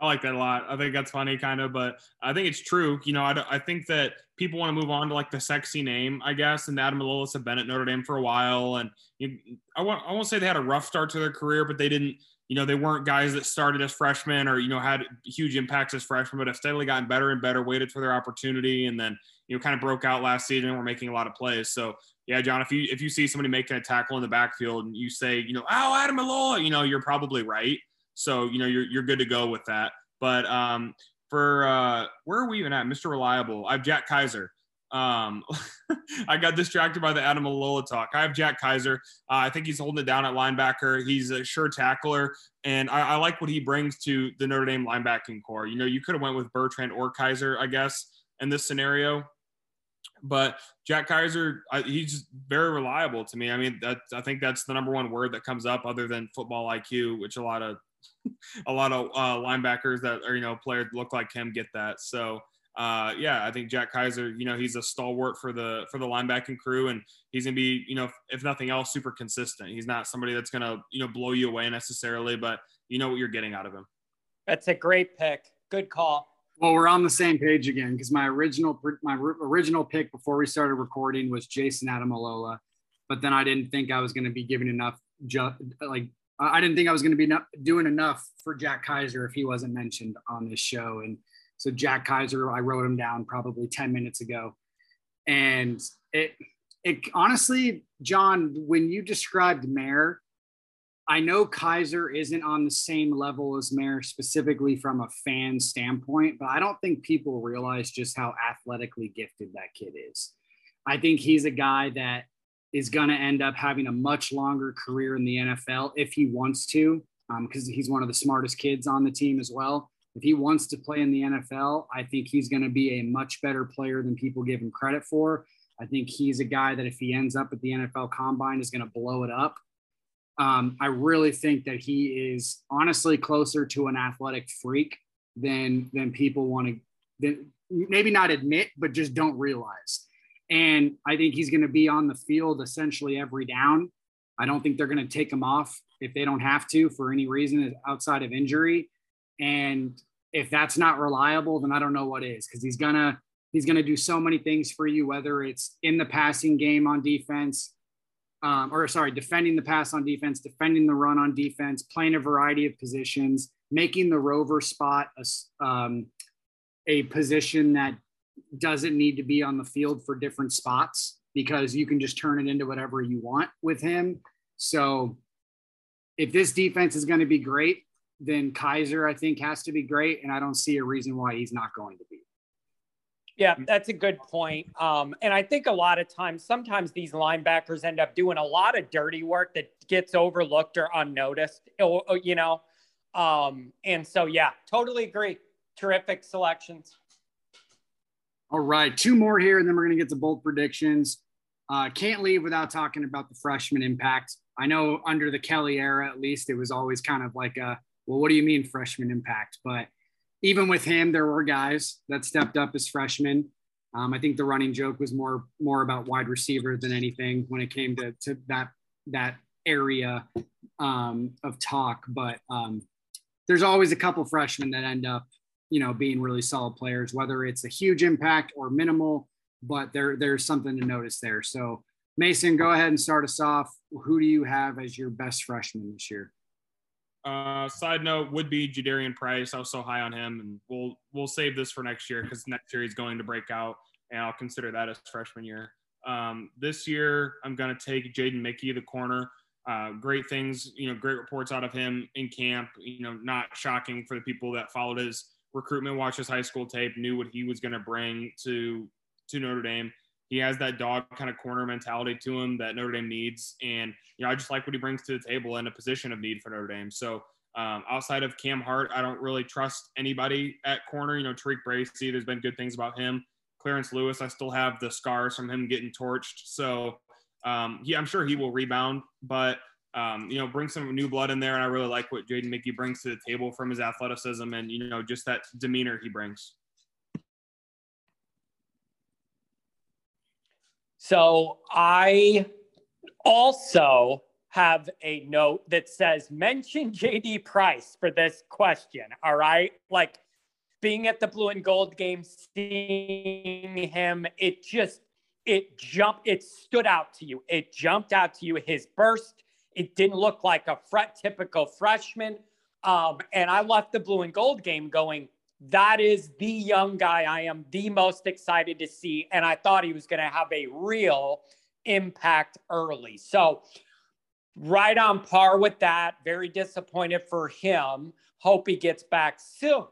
I like that a lot. I think that's funny, kind of, but I think it's true. You know, I, I think that people want to move on to like the sexy name, I guess. And Adam Ademilola have been at Notre Dame for a while, and you, I won't, I won't say they had a rough start to their career, but they didn't. You know, they weren't guys that started as freshmen or you know had huge impacts as freshmen, but have steadily gotten better and better, waited for their opportunity, and then you know kind of broke out last season. and We're making a lot of plays, so yeah, John, if you if you see somebody making a tackle in the backfield and you say, you know, oh, Ademilola, you know, you're probably right. So, you know, you're you're good to go with that. But um, for uh, where are we even at? Mr. Reliable. I have Jack Kiser. Um, I got distracted by the Ademilola talk. I have Jack Kiser. Uh, I think he's holding it down at linebacker. He's a sure tackler, and I, I, like what he brings to the Notre Dame linebacking core. You know, you could have went with Bertrand or Kiser, I guess, in this scenario. But Jack Kiser, I, he's very reliable to me. I mean, that I think that's the number one word that comes up, other than football IQ, which a lot of a lot of uh, linebackers that are you know players look like him get that. So uh, yeah, I think Jack Kiser, you know, he's a stalwart for the for the linebacking crew, and he's gonna be, you know, if nothing else, super consistent. He's not somebody that's gonna, you know, blow you away necessarily, but you know what you're getting out of him. That's a great pick. Good call. Well, we're on the same page again because my original my original pick before we started recording was Jayson Ademilola, but then I didn't think I was going to be giving enough. Ju- like I didn't think I was going to be doing enough for Jack Kiser if he wasn't mentioned on this show, and so Jack Kiser I wrote him down probably ten minutes ago, and it it honestly, John, when you described Mayer, I know Kiser isn't on the same level as Mayer specifically from a fan standpoint, but I don't think people realize just how athletically gifted that kid is. I think he's a guy that is going to end up having a much longer career in the NFL if he wants to, because um, he's one of the smartest kids on the team as well. If he wants to play in the NFL, I think he's going to be a much better player than people give him credit for. I think he's a guy that if he ends up at the NFL combine is going to blow it up. Um, I really think that he is honestly closer to an athletic freak than than people want to maybe not admit, but just don't realize. And I think he's going to be on the field essentially every down. I don't think they're going to take him off if they don't have to for any reason outside of injury. And if that's not reliable, then I don't know what is because he's gonna he's gonna do so many things for you, whether it's in the passing game on defense, um, or sorry, defending the pass on defense, defending the run on defense, playing a variety of positions, making the rover spot a, um, a position that doesn't need to be on the field for different spots because you can just turn it into whatever you want with him. So if this defense is going to be great, then Kiser, I think, has to be great. And I don't see a reason why he's not going to be. Yeah, that's a good point. Um, and I think a lot of times, sometimes these linebackers end up doing a lot of dirty work that gets overlooked or unnoticed, you know? Um, and so, yeah, totally agree. Terrific selections. All right, two more here, and then we're going to get to bold predictions. Uh, can't leave without talking about the freshman impact. I know under the Kelly era, at least, it was always kind of like a well, what do you mean freshman impact? But even with him, there were guys that stepped up as freshmen. Um, I think the running joke was more more about wide receiver than anything when it came to, to that that area um, of talk. But um, there's always a couple freshmen that end up, you know, being really solid players, whether it's a huge impact or minimal. But there there's something to notice there. So Mason, go ahead and start us off. Who do you have as your best freshman this year? Uh, side note would be Jadarian Price. I was so high on him, and we'll we'll save this for next year because next year he's going to break out, and I'll consider that as freshman year. Um, this year, I'm going to take Jaden Mickey, the corner. Uh, great things, you know, great reports out of him in camp. You know, not shocking for the people that followed his recruitment, watched his high school tape, knew what he was going to bring to to Notre Dame he has that dog kind of corner mentality to him that Notre Dame needs. And, you know, I just like what he brings to the table in a position of need for Notre Dame. So um, outside of Cam Hart, I don't really trust anybody at corner. You know, Tariq Bracy, there's been good things about him. Clarence Lewis, I still have the scars from him getting torched. So, um, I'm sure he will rebound, but, um, you know, bring some new blood in there. And I really like what Jaden Mickey brings to the table from his athleticism and, you know, just that demeanor he brings. So I also have a note that says mention JD Price for this question. All right. Like being at the blue and gold game, seeing him, it just, it jumped, it stood out to you. It jumped out to you. His burst, it didn't look like a fret typical freshman. Um, and I left the blue and gold game going, that is the young guy I am the most excited to see. And I thought he was going to have a real impact early. So, right on par with that. Very disappointed for him. Hope he gets back soon.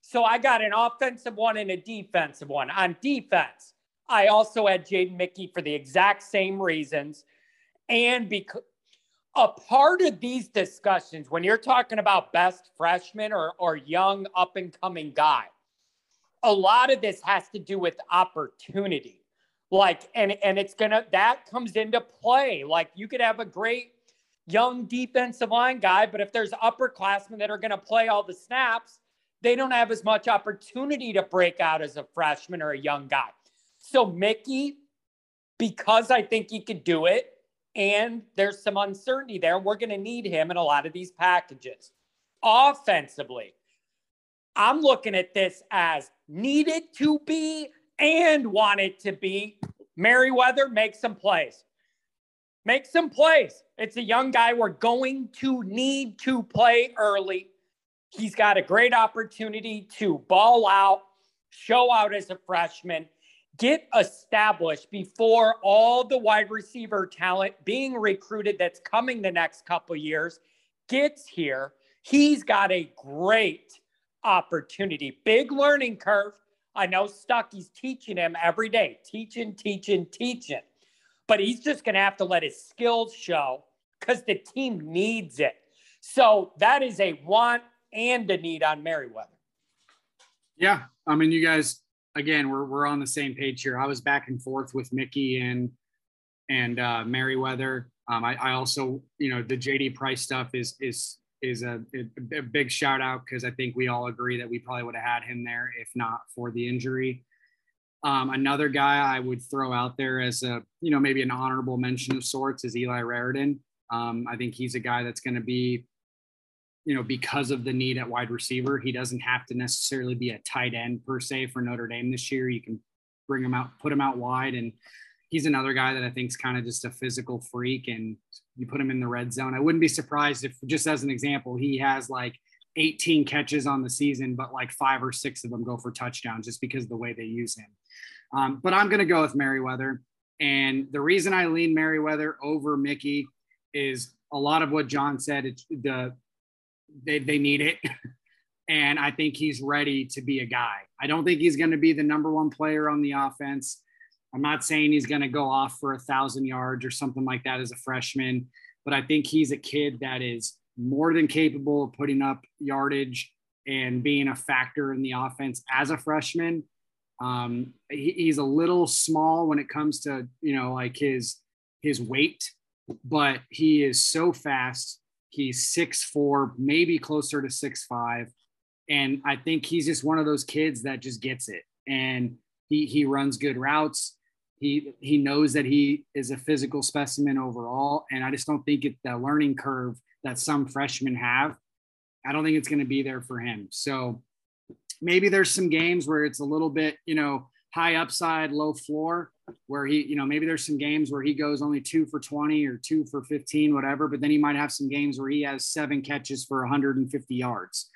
So, I got an offensive one and a defensive one. On defense, I also had Jaden Mickey for the exact same reasons. And because a part of these discussions when you're talking about best freshman or, or young up and coming guy a lot of this has to do with opportunity. Like and and it's gonna that comes into play. Like you could have a great young defensive line guy but if there's upperclassmen that are gonna play all the snaps they don't have as much opportunity to break out as a freshman or a young guy. So mickey because i think he could do it and there's some uncertainty there. We're going to need him in a lot of these packages. Offensively, I'm looking at this as needed to be and wanted to be. Merriweather, make some plays. Make some plays. It's a young guy we're going to need to play early. He's got a great opportunity to ball out, show out as a freshman get established before all the wide receiver talent being recruited that's coming the next couple years gets here. He's got a great opportunity, big learning curve. I know Stuckey's teaching him every day, teaching, teaching, teaching. But he's just going to have to let his skills show because the team needs it. So that is a want and a need on Merriweather. Yeah. I mean, you guys again, we're we're on the same page here. I was back and forth with Mickey and and uh, Merriweather. Um, I, I also, you know, the JD Price stuff is is is a, a big shout out because I think we all agree that we probably would have had him there if not for the injury. Um, another guy I would throw out there as a, you know, maybe an honorable mention of sorts is Eli Raridon. Um, I think he's a guy that's going to be you know, because of the need at wide receiver, he doesn't have to necessarily be a tight end per se for Notre Dame this year. You can bring him out, put him out wide, and he's another guy that I think is kind of just a physical freak. And you put him in the red zone. I wouldn't be surprised if, just as an example, he has like 18 catches on the season, but like five or six of them go for touchdowns just because of the way they use him. Um, but I'm going to go with Merriweather. And the reason I lean Merriweather over Mickey is a lot of what John said. It's the they, they need it. and I think he's ready to be a guy. I don't think he's going to be the number one player on the offense. I'm not saying he's going to go off for a thousand yards or something like that as a freshman, but I think he's a kid that is more than capable of putting up yardage and being a factor in the offense as a freshman. Um, he, he's a little small when it comes to you know like his his weight, but he is so fast He's six four, maybe closer to six five, and I think he's just one of those kids that just gets it. And he he runs good routes. He he knows that he is a physical specimen overall, and I just don't think it the learning curve that some freshmen have. I don't think it's going to be there for him. So maybe there's some games where it's a little bit, you know, high upside, low floor, where he, you know, maybe there's some games where he goes only two for 20 or two for 15, whatever, but then he might have some games where he has seven catches for 150 yards.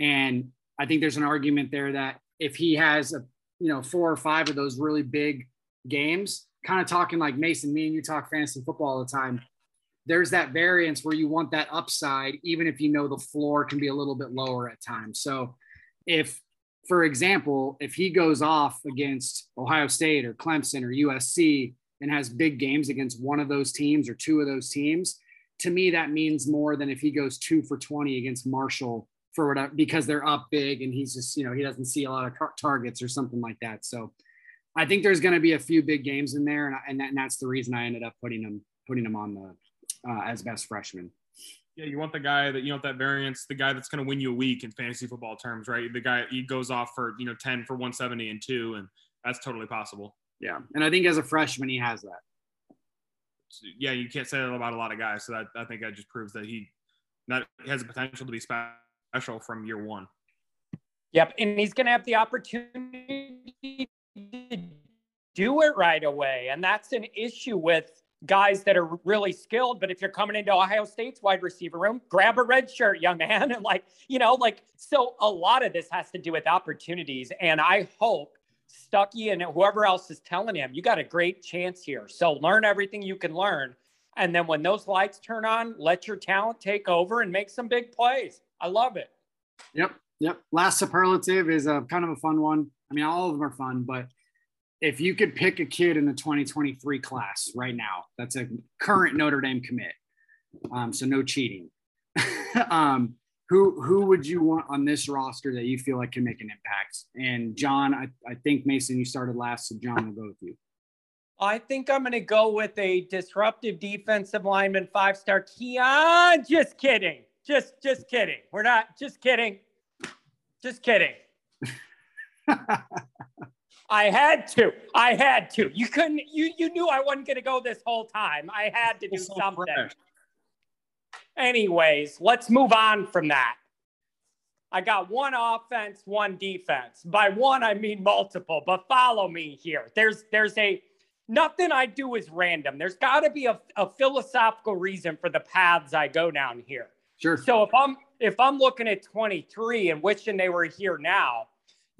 And I think there's an argument there that if he has a, you know, four or five of those really big games, kind of talking like Mason, me and you talk fantasy football all the time. There's that variance where you want that upside, even if you know the floor can be a little bit lower at times. So if for example, if he goes off against Ohio State or Clemson or USC and has big games against one of those teams or two of those teams, to me that means more than if he goes two for 20 against Marshall for whatever because they're up big and he's just you know he doesn't see a lot of tar- targets or something like that. So I think there's going to be a few big games in there, and, and, that, and, that's the reason I ended up putting him putting him on the uh, as best freshman. Yeah, you want the guy that you want that variance, the guy that's going to win you a week in fantasy football terms, right? The guy he goes off for you know ten for one seventy and two, and that's totally possible. Yeah, and I think as a freshman he has that. Yeah, you can't say that about a lot of guys. So that I think that just proves that he that has the potential to be special from year one. Yep, and he's going to have the opportunity to do it right away, and that's an issue with guys that are really skilled. But if you're coming into Ohio State's wide receiver room, grab a red shirt, young man. And like, you know, like, so a lot of this has to do with opportunities. And I hope Stuckey and whoever else is telling him, you got a great chance here. So learn everything you can learn. And then when those lights turn on, let your talent take over and make some big plays. I love it. Yep. Yep. Last superlative is a kind of a fun one. I mean, all of them are fun, but if you could pick a kid in the 2023 class right now, that's a current Notre Dame commit, um, so no cheating. um, who who would you want on this roster that you feel like can make an impact? And John, I, I think Mason, you started last, so John will go with you. I think I'm going to go with a disruptive defensive lineman, five star Keon. Just kidding. Just just kidding. We're not. Just kidding. Just kidding. I had to. I had to. You couldn't. You you knew I wasn't going to go this whole time. I had to do so something. Fresh. Anyways, let's move on from that. I got one offense, one defense. By one, I mean multiple. But follow me here. There's there's a nothing I do is random. There's got to be a, a philosophical reason for the paths I go down here. Sure. So if I'm if I'm looking at 23 and wishing they were here now,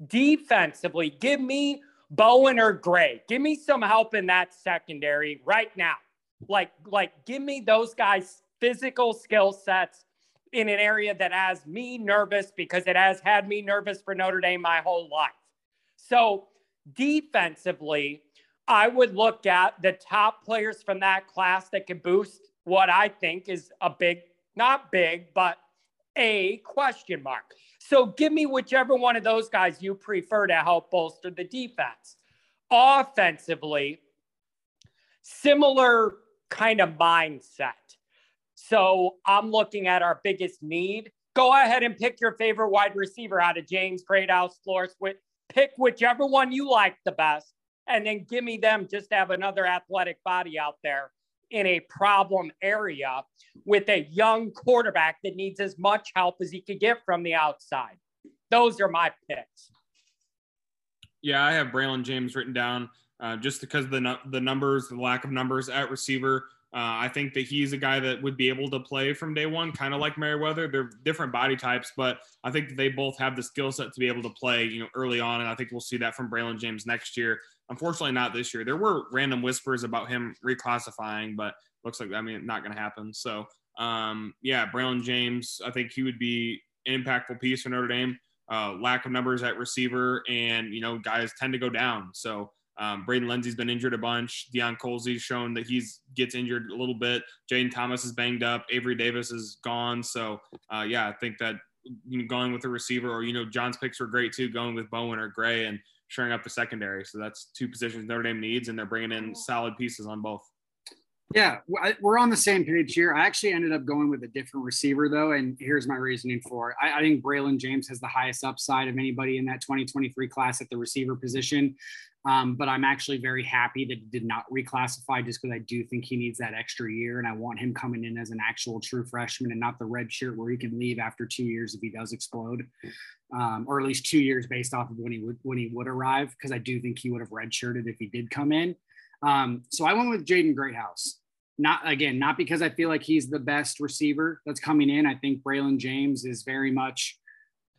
defensively, give me Bowen or Gray. Give me some help in that secondary right now. Like, like, give me those guys' physical skill sets in an area that has me nervous because it has had me nervous for Notre Dame my whole life. So, defensively, I would look at the top players from that class that could boost what I think is a big, not big, but a question mark. So give me whichever one of those guys you prefer to help bolster the defense. Offensively, similar kind of mindset. So I'm looking at our biggest need. Go ahead and pick your favorite wide receiver out of James, Greathouse, Flores. Pick whichever one you like the best, and then give me them just to have another athletic body out there in a problem area with a young quarterback that needs as much help as he could get from the outside. Those are my picks. Yeah, I have Braylon James written down uh, just because the the numbers, the lack of numbers at receiver. Uh, I think that he's a guy that would be able to play from day one, kind of like Merriweather. They're different body types, but I think they both have the skill set to be able to play, you know, early on. And I think we'll see that from Braylon James next year. Unfortunately, not this year. There were random whispers about him reclassifying, but looks like I mean not going to happen. So um, yeah, Braylon James, I think he would be an impactful piece for Notre Dame. Uh, lack of numbers at receiver, and you know guys tend to go down. So um, Braden Lenzy's been injured a bunch. Deion Colzie's shown that he's gets injured a little bit. Jayden Thomas is banged up. Avery Davis is gone. So uh, yeah, I think that you know, going with a receiver or you know John's picks were great too, going with Bowen or Gray and shoring up the secondary. So that's two positions Notre Dame needs, and they're bringing in solid pieces on both. Yeah, we're on the same page here. I actually ended up going with a different receiver, though, and here's my reasoning for it. I, I think Braylon James has the highest upside of anybody in that 2023 class at the receiver position. Um, but I'm actually very happy that he did not reclassify just because I do think he needs that extra year. And I want him coming in as an actual true freshman and not the red shirt where he can leave after two years if he does explode, um, or at least two years based off of when he would when he would arrive. Because I do think he would have redshirted if he did come in. Um, so I went with Jaden Greathouse. Not again, not because I feel like he's the best receiver that's coming in. I think Braylon James is very much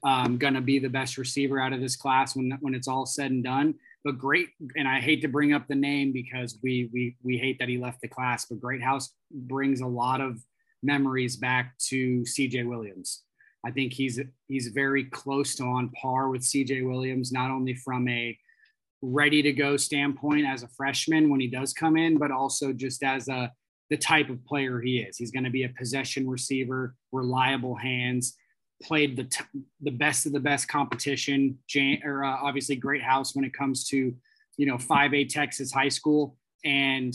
um, going to be the best receiver out of this class when when it's all said and done. But great, and I hate to bring up the name because we we we hate that he left the class. But Greathouse brings a lot of memories back to C.J. Williams. I think he's he's very close to on par with C.J. Williams, not only from a ready to go standpoint as a freshman when he does come in, but also just as a the type of player he is. He's going to be a possession receiver, reliable hands, played the t- the best of the best competition. Jan- or uh, obviously Greathouse when it comes to you know 5A Texas high school and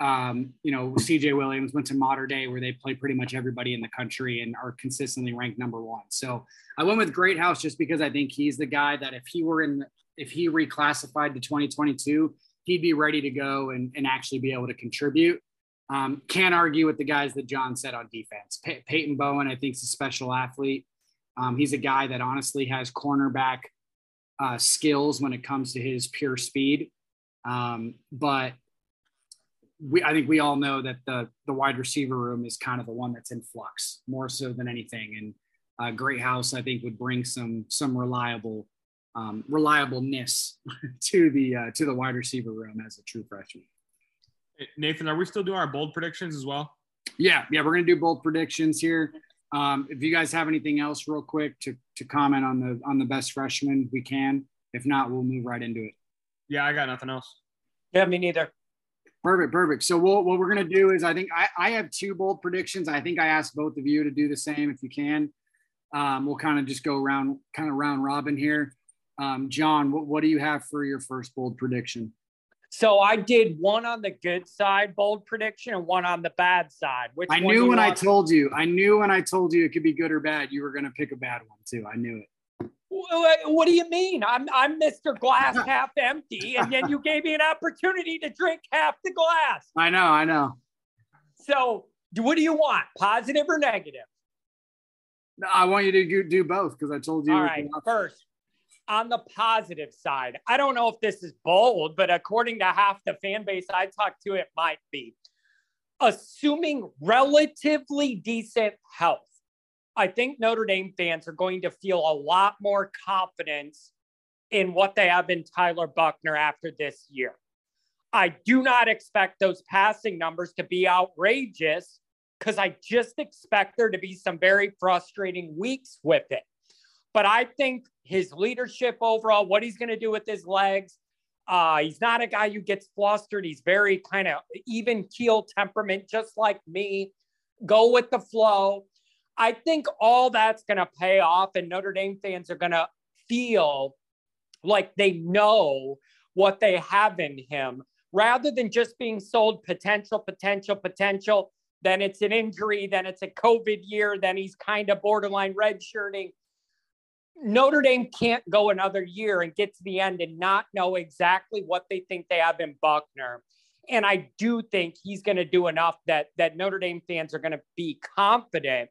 um, you know CJ Williams went to Mater Dei where they play pretty much everybody in the country and are consistently ranked number one. So I went with Greathouse just because I think he's the guy that if he were in if he reclassified to 2022 he'd be ready to go and, and actually be able to contribute. Um, can't argue with the guys that John said on defense. Pey- Peyton Bowen, I think, is a special athlete. Um, he's a guy that honestly has cornerback uh, skills when it comes to his pure speed. Um, but we, I think we all know that the the wide receiver room is kind of the one that's in flux more so than anything. And uh, Greathouse, I think, would bring some some reliable um, reliableness to the uh, to the wide receiver room as a true freshman. Nathan, are we still doing our bold predictions as well? Yeah, yeah, we're gonna do bold predictions here. Um, if you guys have anything else, real quick, to to comment on the on the best freshman, we can. If not, we'll move right into it. Yeah, I got nothing else. Yeah, me neither. Perfect, perfect. So we'll, what we're gonna do is, I think I, I have two bold predictions. I think I asked both of you to do the same if you can. Um, we'll kind of just go around, kind of round robin here. Um, John, what, what do you have for your first bold prediction? So I did one on the good side, bold prediction, and one on the bad side. Which I knew when I told you, I knew when I told you it could be good or bad, you were going to pick a bad one too. I knew it. What do you mean? I'm I'm Mr. Glass half empty, and then you gave me an opportunity to drink half the glass. I know, I know. So, what do you want? Positive or negative? I want you to do both because I told you. All right. First, on the positive side, I don't know if this is bold, but according to half the fan base I talked to, it might be. Assuming relatively decent health, I think Notre Dame fans are going to feel a lot more confidence in what they have in Tyler Buchner after this year. I do not expect those passing numbers to be outrageous because I just expect there to be some very frustrating weeks with it. But I think his leadership overall, what he's going to do with his legs, uh, he's not a guy who gets flustered. He's very kind of even keel temperament, just like me. Go with the flow. I think all that's going to pay off, and Notre Dame fans are going to feel like they know what they have in him rather than just being sold potential, potential, potential. Then it's an injury, then it's a COVID year, then he's kind of borderline redshirting. Notre Dame can't go another year and get to the end and not know exactly what they think they have in Buchner. And I do think he's going to do enough that that Notre Dame fans are going to be confident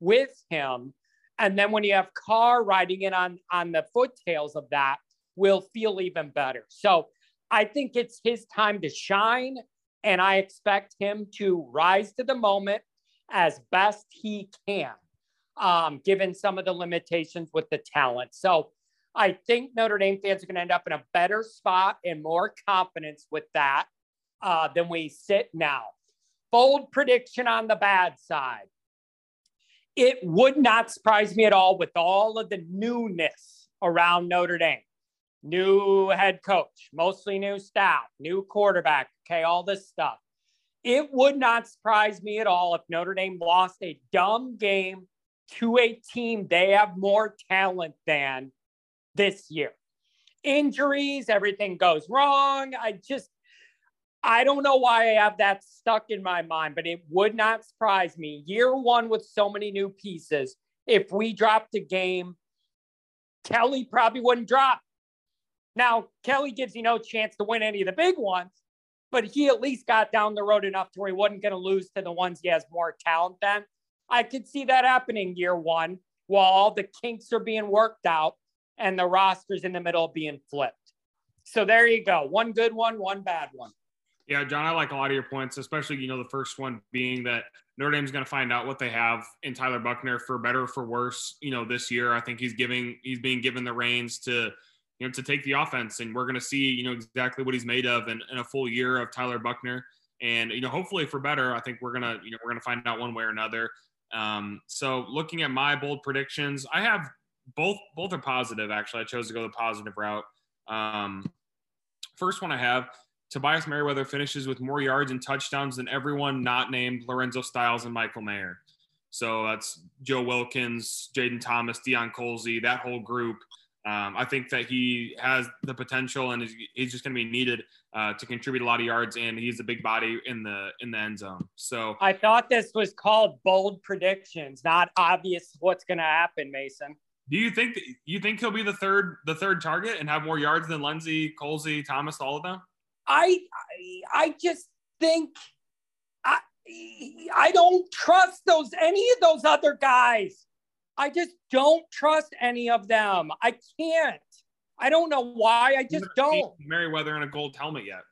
with him. And then when you have Carr riding in on on the foottails of that, will feel even better. So I think it's his time to shine, and I expect him to rise to the moment as best he can um, given some of the limitations with the talent. So I think Notre Dame fans are going to end up in a better spot and more confidence with that uh, than we sit now. Bold prediction on the bad side. It would not surprise me at all with all of the newness around Notre Dame. New head coach, mostly new staff, new quarterback, okay, all this stuff. It would not surprise me at all if Notre Dame lost a dumb game to a team they have more talent than this year. Injuries, everything goes wrong. I just, I don't know why I have that stuck in my mind, but it would not surprise me. Year one with so many new pieces, if we dropped a game, Kelly probably wouldn't drop. Now, Kelly gives you no chance to win any of the big ones, but he at least got down the road enough to where he wasn't going to lose to the ones he has more talent than. I could see that happening year one while all the kinks are being worked out and the rosters in the middle being flipped. So there you go. One good one, one bad one. Yeah, John, I like a lot of your points, especially, you know, the first one being that Notre Dame's going to find out what they have in Tyler Buchner for better for worse, you know, this year. I think he's giving, he's being given the reins to, you know, to take the offense. And we're going to see, you know, exactly what he's made of in, in a full year of Tyler Buchner. And, you know, hopefully for better, I think we're going to, you know, we're going to find out one way or another. Um, so looking at my bold predictions, I have both, both are positive. Actually, I chose to go the positive route. Um, first one I have Tobias Merriweather finishes with more yards and touchdowns than everyone not named Lorenzo Styles and Michael Mayer. So that's Joe Wilkins, Jayden Thomas, Deion Colzie, that whole group. Um, I think that he has the potential and he's just going to be needed uh, to contribute a lot of yards, and he's a big body in the in the end zone. So I thought this was called bold predictions, not obvious what's going to happen, Mason. Do you think you think he'll be the third the third target and have more yards than Lenzy, Colzie, Thomas, all of them? I, I, just think I, I don't trust those any of those other guys. I just don't trust any of them. I can't. I don't know why. I just don't. Merriweather in a gold helmet yet.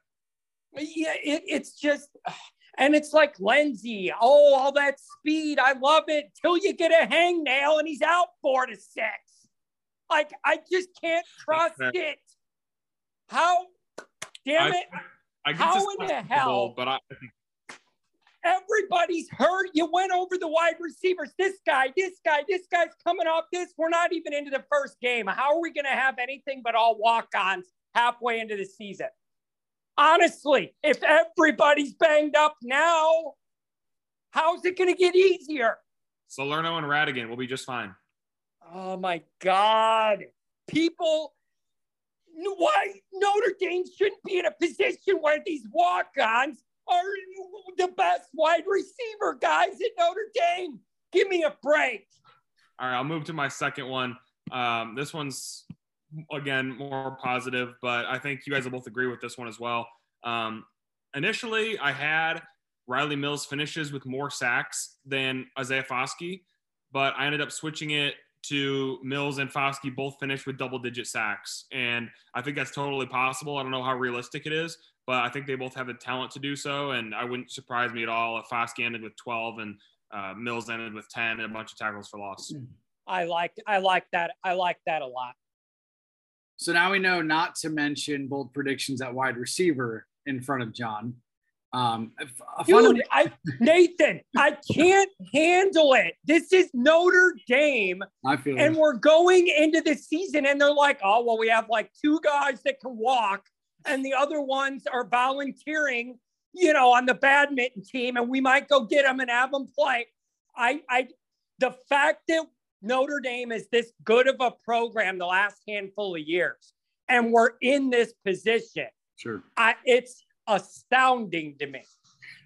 Yeah, it, it's just, and it's like Lenzy. Oh, all that speed. I love it till you get a hangnail and he's out four to six. Like, I just can't trust it. How damn it. I, I How in the hell? But I everybody's hurt. You went over the wide receivers. This guy, this guy, this guy's coming off this. We're not even into the first game. How are we going to have anything but all walk ons halfway into the season? Honestly, if everybody's banged up now, how's it going to get easier? Salerno and Radigan will be just fine. Oh my God. People why Notre Dame shouldn't be in a position where these walk-ons are the best wide receiver guys at Notre Dame. Give me a break. All right, I'll move to my second one. Um, this one's again more positive, but I think you guys will both agree with this one as well. Um, initially, I had Rylie Mills finishes with more sacks than Isaiah Foskey, but I ended up switching it to Mills and Foskey both finished with double digit sacks. And I think that's totally possible. I don't know how realistic it is, but I think they both have the talent to do so. And I wouldn't surprise me at all if Foskey ended with 12 and uh, Mills ended with 10 and a bunch of tackles for loss. I like I like that. I like that a lot. So now we know not to mention bold predictions at wide receiver in front of John. Um, Dude, I, Nathan, I can't handle it. This is Notre Dame. I feel and we're going into the season, and they're like, oh, well, we have like two guys that can walk, and the other ones are volunteering, you know, on the badminton team, and we might go get them and have them play. I, I, the fact that Notre Dame is this good of a program the last handful of years, and we're in this position. Sure. I, it's astounding to me.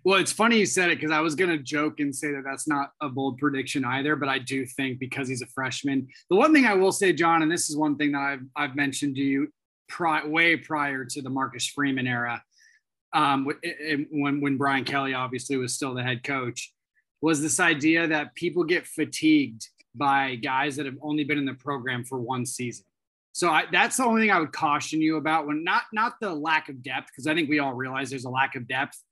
Well, it's funny you said it because I was going to joke and say that that's not a bold prediction either, but I do think because he's a freshman. The one thing I will say, John, and this is one thing that I've, I've mentioned to you pri- way prior to the Marcus Freeman era, um, when, when Brian Kelly obviously was still the head coach, was this idea that people get fatigued by guys that have only been in the program for one season. So I, that's the only thing I would caution you about when not not the lack of depth because I think we all realize there's a lack of depth,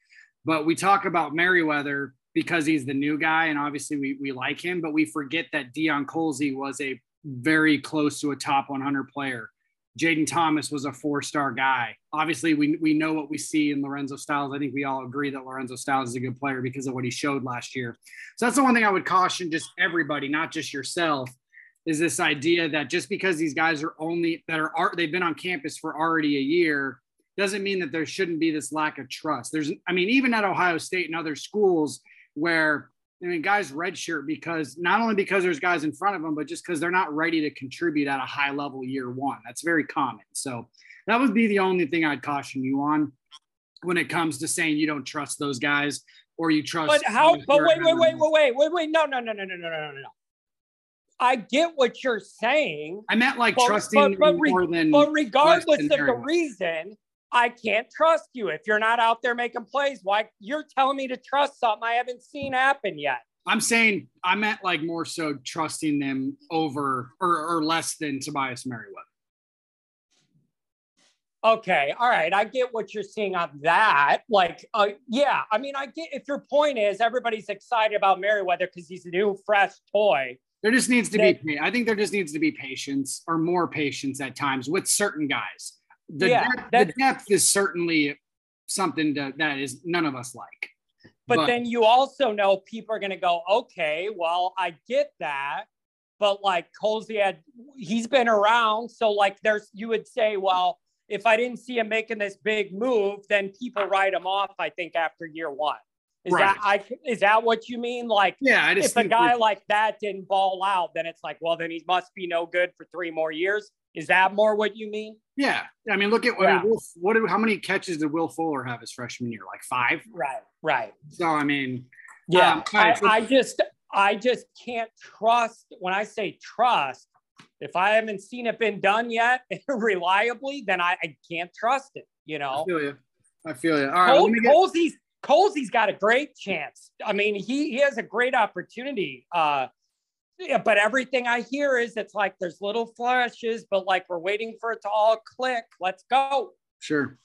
but we talk about Merriweather because he's the new guy and obviously we we like him, but we forget that Deion Colzie was a very close to a top 100 player. Jayden Thomas was a four-star guy. Obviously, we we know what we see in Lorenzo Styles. I think we all agree that Lorenzo Styles is a good player because of what he showed last year. So that's the one thing I would caution just everybody, not just yourself is this idea that just because these guys are only that are they've been on campus for already a year doesn't mean that there shouldn't be this lack of trust. There's I mean even at Ohio State and other schools where I mean guys redshirt because not only because there's guys in front of them but just because they're not ready to contribute at a high level year one. That's very common. So that would be the only thing I'd caution you on. when it comes to saying you don't trust those guys or you trust. But how? But wait, wait, wait, wait, wait, wait, wait. No, no, no, no, no, no, no, no. I get what you're saying. I meant like but, trusting but, but, more than. But regardless of the reason, I can't trust you if you're not out there making plays. Why you're telling me to trust something I haven't seen happen yet? I'm saying I meant like more so trusting them over or, or less than Tobias Merriweather. Okay, all right. I get what you're seeing on that. Like, uh, yeah, I mean, I get if your point is everybody's excited about Merriweather because he's a new, fresh toy. There just needs to be, I think there just needs to be patience or more patience at times with certain guys. The, yeah, depth, that, the depth is certainly something to, that is none of us like. But, but then you also know people are going to go, okay, well, I get that. But like Colzie had, he's been around. So like there's, you would say, well, if I didn't see him making this big move, then people write him off, I think, after year one. Is right. that I is that what you mean? Like, yeah, if a guy like that didn't ball out, then it's like, well, then he must be no good for three more years. Is that more what you mean? Yeah, I mean, look at what yeah. Will, what how many catches did Will Fuller have his freshman year? Like five. Right. Right. So I mean, yeah, um, I, I just I just can't trust when I say trust if I haven't seen it been done yet reliably, then I, I can't trust it. You know. I feel you. I feel you. All right. Cole, get- Colzie's Colzie's got a great chance. I mean, he he has a great opportunity. Uh, yeah, but everything I hear is it's like there's little flashes, but like we're waiting for it to all click. Let's go. Sure.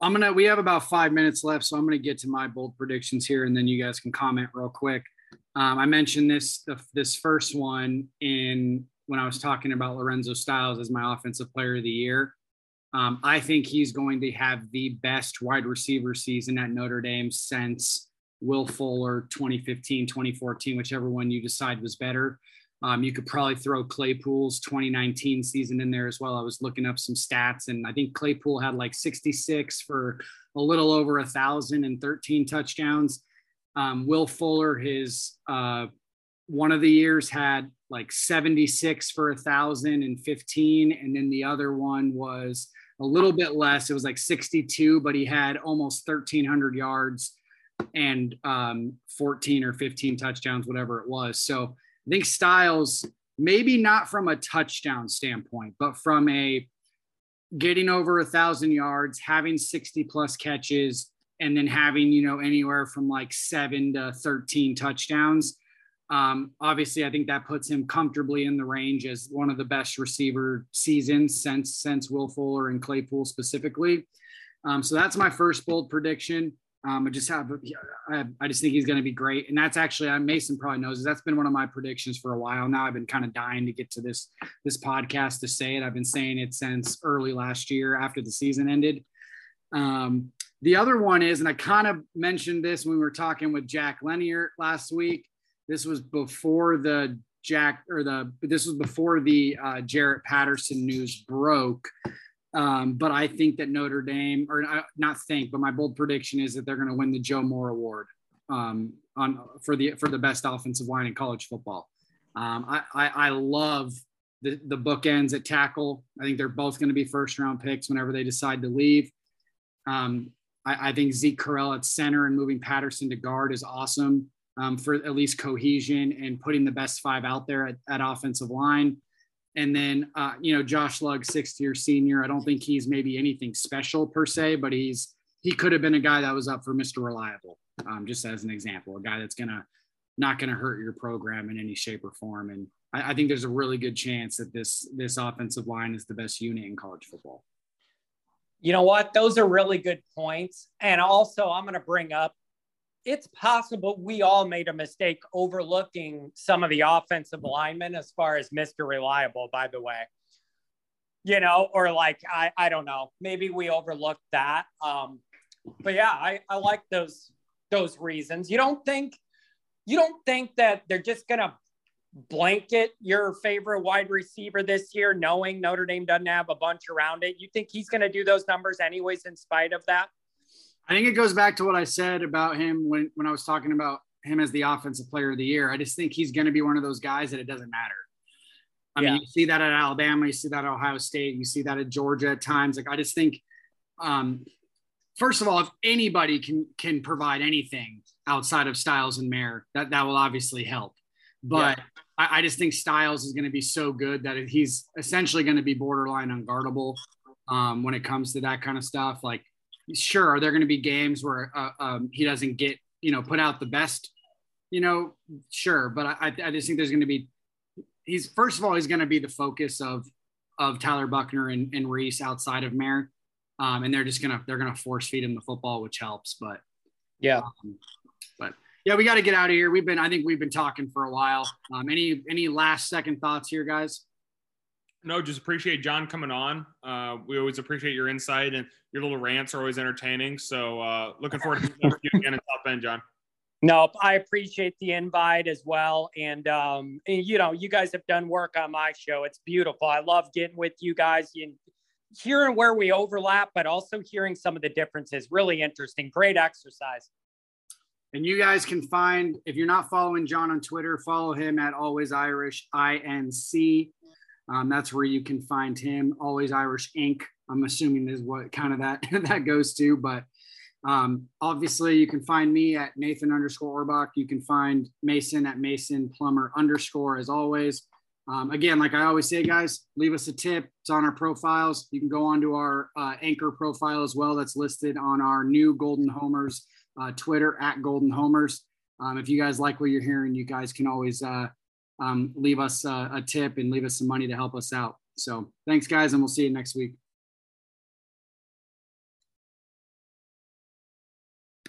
I'm gonna. We have about five minutes left, so I'm gonna get to my bold predictions here, and then you guys can comment real quick. Um, I mentioned this the, this first one in when I was talking about Lorenzo Styles as my offensive player of the year. Um, I think he's going to have the best wide receiver season at Notre Dame since Will Fuller 2015, 2014, whichever one you decide was better. Um, you could probably throw Claypool's 2019 season in there as well. I was looking up some stats, and I think Claypool had like 66 for a little over a thousand and 13 touchdowns. Um, Will Fuller, his uh, one of the years had like 76 for a thousand and 15, and then the other one was a little bit less. It was like 62, but he had almost 1,300 yards and um, 14 or 15 touchdowns, whatever it was. So I think Styles, maybe not from a touchdown standpoint, but from a getting over a thousand yards, having 60 plus catches, and then having you know anywhere from like seven to 13 touchdowns. Um, obviously i think that puts him comfortably in the range as one of the best receiver seasons since since will fuller and claypool specifically. Um, so that's my first bold prediction um, I just have, I, I just think he's going to be great, and that's actually, uh, Mason probably knows that's been one of my predictions for a while now. I've been kind of dying to get to this this podcast to say it. I've been saying it since early last year after the season ended. Um, the other one is, and I kind of mentioned this when we were talking with Jack Lanier last week. This was before the Jack or the this was before the uh, Jarrett Patterson news broke. Um, but I think that Notre Dame, or not think, but my bold prediction is that they're going to win the Joe Moore Award um, on for the for the best offensive line in college football. Um, I, I, I love the the bookends at tackle. I think they're both going to be first round picks whenever they decide to leave. Um, I, I, think Zeke Correll at center and moving Patterson to guard is awesome um, for at least cohesion and putting the best five out there at, at offensive line. And then, uh, you know, Josh Lugg, sixth year senior. I don't think he's maybe anything special per se, but he's he could have been a guy that was up for Mr. Reliable, um, just as an example, a guy that's gonna not gonna hurt your program in any shape or form. And I, I think there's a really good chance that this this offensive line is the best unit in college football. You know what? Those are really good points. And also, I'm going to bring up it's possible we all made a mistake overlooking some of the offensive linemen as far as Mr. Reliable, by the way. You know, or like, I, I don't know, maybe we overlooked that. Um, but yeah, I, I like those those reasons. You don't think you don't think that they're just gonna blanket your favorite wide receiver this year, knowing Notre Dame doesn't have a bunch around it? You think he's to do those numbers anyways, in spite of that? I think it goes back to what I said about him when, when I was talking about him as the offensive player of the year. I just think he's going to be one of those guys that it doesn't matter. I yeah. mean, you see that at Alabama, you see that at Ohio State, you see that at Georgia at times. Like, I just think um, first of all, if anybody can can provide anything outside of Styles and Mayer, that that will obviously help. But yeah. I, I, just think Styles is going to be so good that he's essentially going to be borderline unguardable um, when it comes to that kind of stuff. Like, sure, are there going to be games where uh, um, he doesn't get you know put out the best? You know, sure, but I, I just think there's going to be. He's first of all, he's going to be the focus of of Tyler Buchner and, and Reese outside of Mayer um, and they're just gonna they're gonna force feed him the football, which helps. But yeah, um, but yeah, we got to get out of here. We've been I think we've been talking for a while. Um, any any last second thoughts here, guys? No, just appreciate John coming on. Uh, we always appreciate your insight and your little rants are always entertaining. So uh, looking forward to you again in Top Bend, John. No, I appreciate the invite as well. And, um, and, you know, you guys have done work on my show. It's beautiful. I love getting with you guys. You, hearing where we overlap, but also hearing some of the differences. Really interesting. Great exercise. And you guys can find, if you're not following John on Twitter, follow him at Always Irish INC. Um, that's where you can find him. Always Irish Inc. I'm assuming is what kind of that that goes to, but um, obviously you can find me at Nathan underscore Orbach. You can find Mason at Mason Plumber underscore as always. Um, again, like I always say, guys, leave us a tip. It's on our profiles. You can go onto our uh, anchor profile as well. That's listed on our new Golden Domers uh, Twitter at Golden Domers. Um, if you guys like what you're hearing, you guys can always uh, um, leave us uh, a tip and leave us some money to help us out. So thanks, guys, and we'll see you next week.